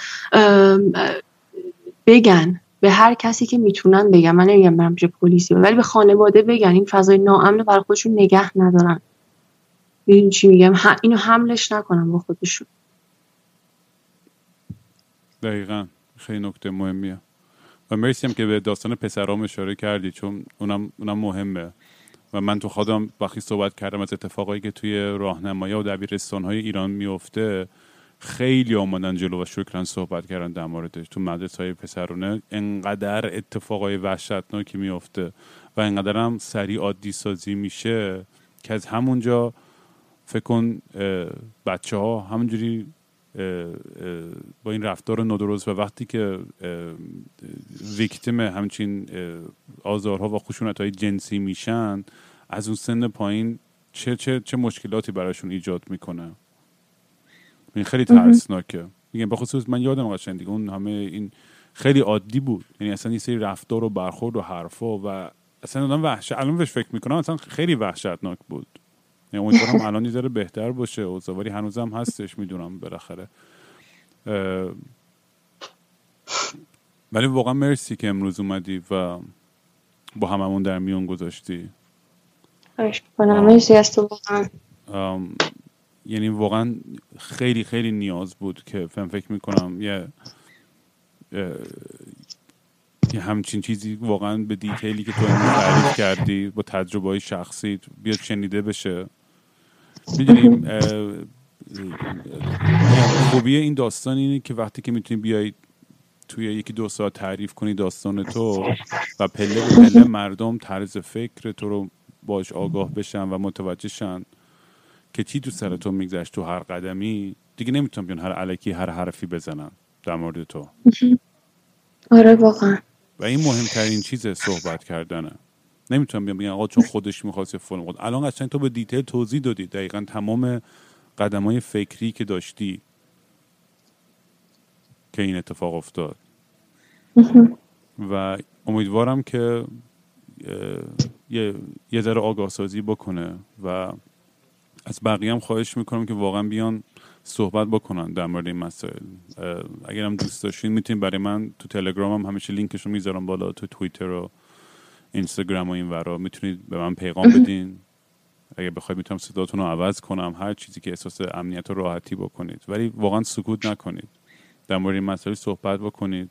بگن به هر کسی که می‌تونن بگن. من نمیگم برم پیش پلیسی ولی به خانواده بگن. این فضای ناامن برای خودشون نگه ندارن. ببین چی میگم؟ اینو حملش نکنم با خودشون. دقیقا. خیلی نکته مهمیه. و مرسی هم که به داستان پسرام اشاره کردی چون اونم, اونم مهمه. و من تو خودم وقتی صحبت کردم از اتفاقایی که توی راهنمایی و دبیرستان های ایران میفته خیلی آمدن جلو و شکرن صحبت کردن در موردش تو مدرسه های پسرونه. انقدر اتفاقای وحشتناکی میفته و انقدر هم سریع عادی سازی میشه که از همونجا فکر کن بچه ها همونجوری با این رفتار نادرست و وقتی که ویکتیم همچین آزارها و خشونت های جنسی میشن از اون سن پایین چه, چه, چه مشکلاتی براشون ایجاد می‌کنه؟ این خیلی ترسناکه. میگم بخصوص من یادم قشنگ دیگه اون همه این خیلی عادی بود. یعنی اصلا این سری رفتار و برخورد و حرفا و اصلا آدم وحشت الان بهش فکر می‌کنم اصلا خیلی وحشتناک بود. امیدوارم الان یه بهتر باشه. و زواری هنوزم هستش می‌دونم بالاخره. ولی واقعا مرسی که امروز اومدی و با هممون در میون گذاشتی. مرسی از تو واقعا. یعنی واقعا خیلی خیلی نیاز بود که فهم فکر می‌کنم یه یه همچین چیزی واقعا به دیتیلی که تو تعریف کردی با تجربه های شخصی بیاد شنیده بشه. می‌دونیم خوبی این داستان اینه که وقتی که می‌تونی بیای توی یکی دو ساعت تعریف کنی داستان تو و پله به پله مردم طرز فکر تو رو باش آگاه بشن و متوجه شن که چی تو سر تو میگذشت تو هر قدمی دیگه نمی‌تونم بیان هر علکی هر حرفی بزنن در مورد تو. [laughs] آره واقعا. و این مهمترین چیز صحبت کردنه. نمی‌تونم بیان بگم آقا چون خودش می‌خواست فلان خود الان قشنگ تو به دیتیل توضیح دادی. دقیقا تمام قدم های فکری که داشتی که این اتفاق افتاد. و امیدوارم که یه, ذره آگاه سازی بکنه و از بقیه هم خواهش می‌کنم که واقعا بیان صحبت بکنن در مورد این مسائل. اگر هم دوست داشتین می‌تونید برای من تو تلگرام هم همیشه لینکش رو می‌ذارم بالا تو توییتر و اینستاگرام و این ورا می‌تونید به من پیغام بدین. اگر بخواید می‌تونم صداتون رو عوض کنم هر چیزی که احساس امنیت و راحتی بکنید. ولی واقعا سکوت نکنید. در مورد این مسائل صحبت بکنید.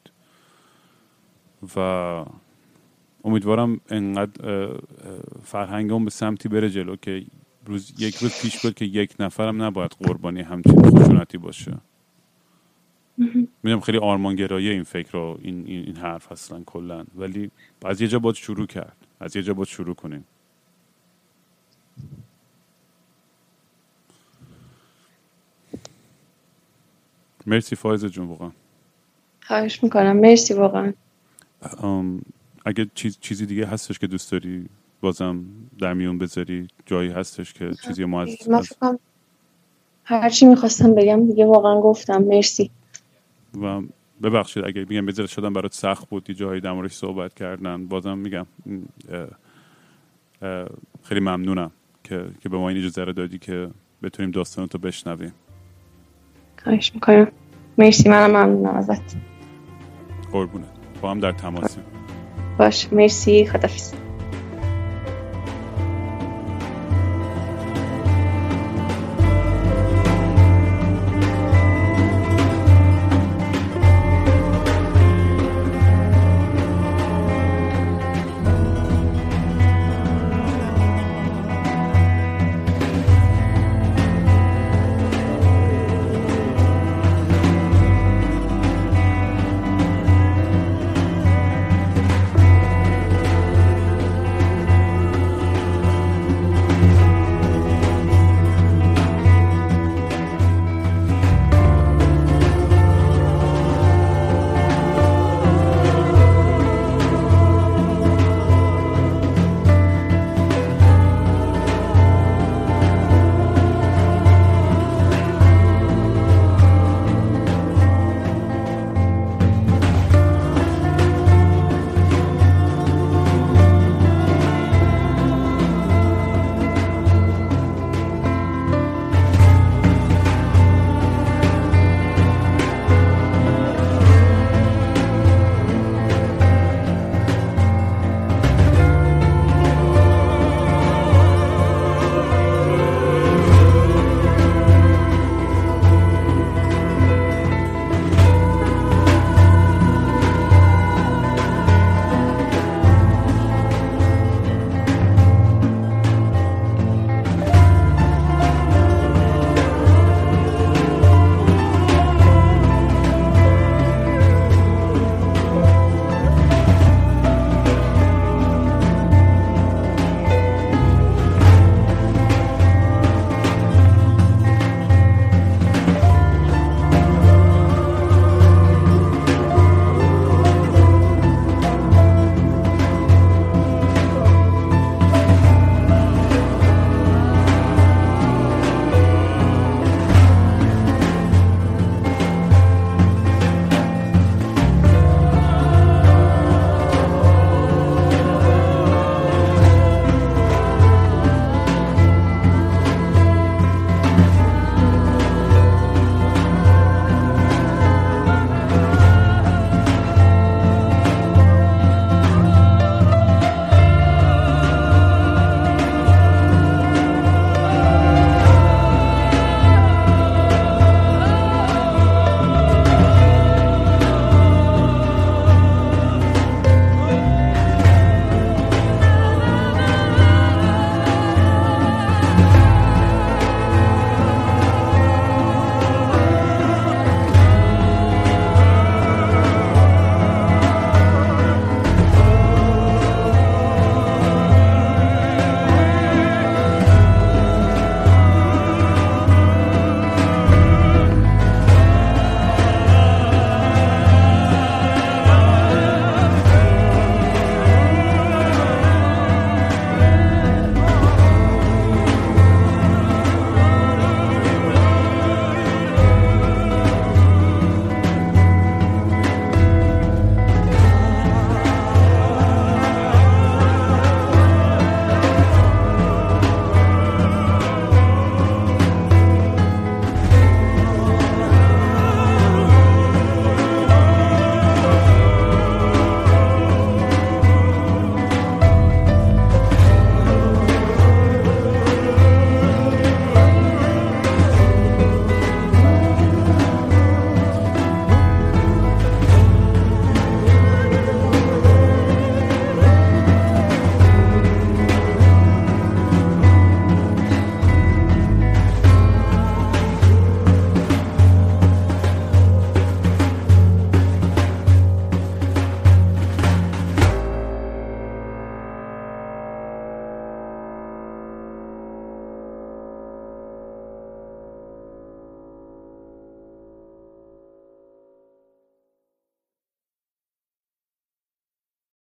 و امیدوارم انقدر فرهنگ به سمتی بره جلو که روز یک روز پیش بود که یک نفرم نباید قربانی همچین خشونتی باشه. می‌دونم خیلی آرمانگرایی این فکر رو این, این, این حرف اصلا کلا. ولی از یه جا باید شروع کرد. از یه جا باید شروع کنیم. مرسی فایز جون واقعا. خواهش می‌کنم. مرسی واقعا. اگه چیز، چیزی دیگه هستش که دوست داری بازم در میون بذاری؟ جایی هستش که چیزی ما از, هر هرچی می‌خواستم بگم دیگه واقعا گفتم. مرسی. و ببخشید اگه میگم بذاره شدم برات سخت بود جایی در موردش صحبت کردن بازم میگم خیلی ممنونم که که به ما این اجازه دادی که بتونیم داستان تو بشنویم. خواهش می‌کنم. مرسی منم ممنونم ازت. قربونت. با هم در تماسیم باش. مرسی. خدافز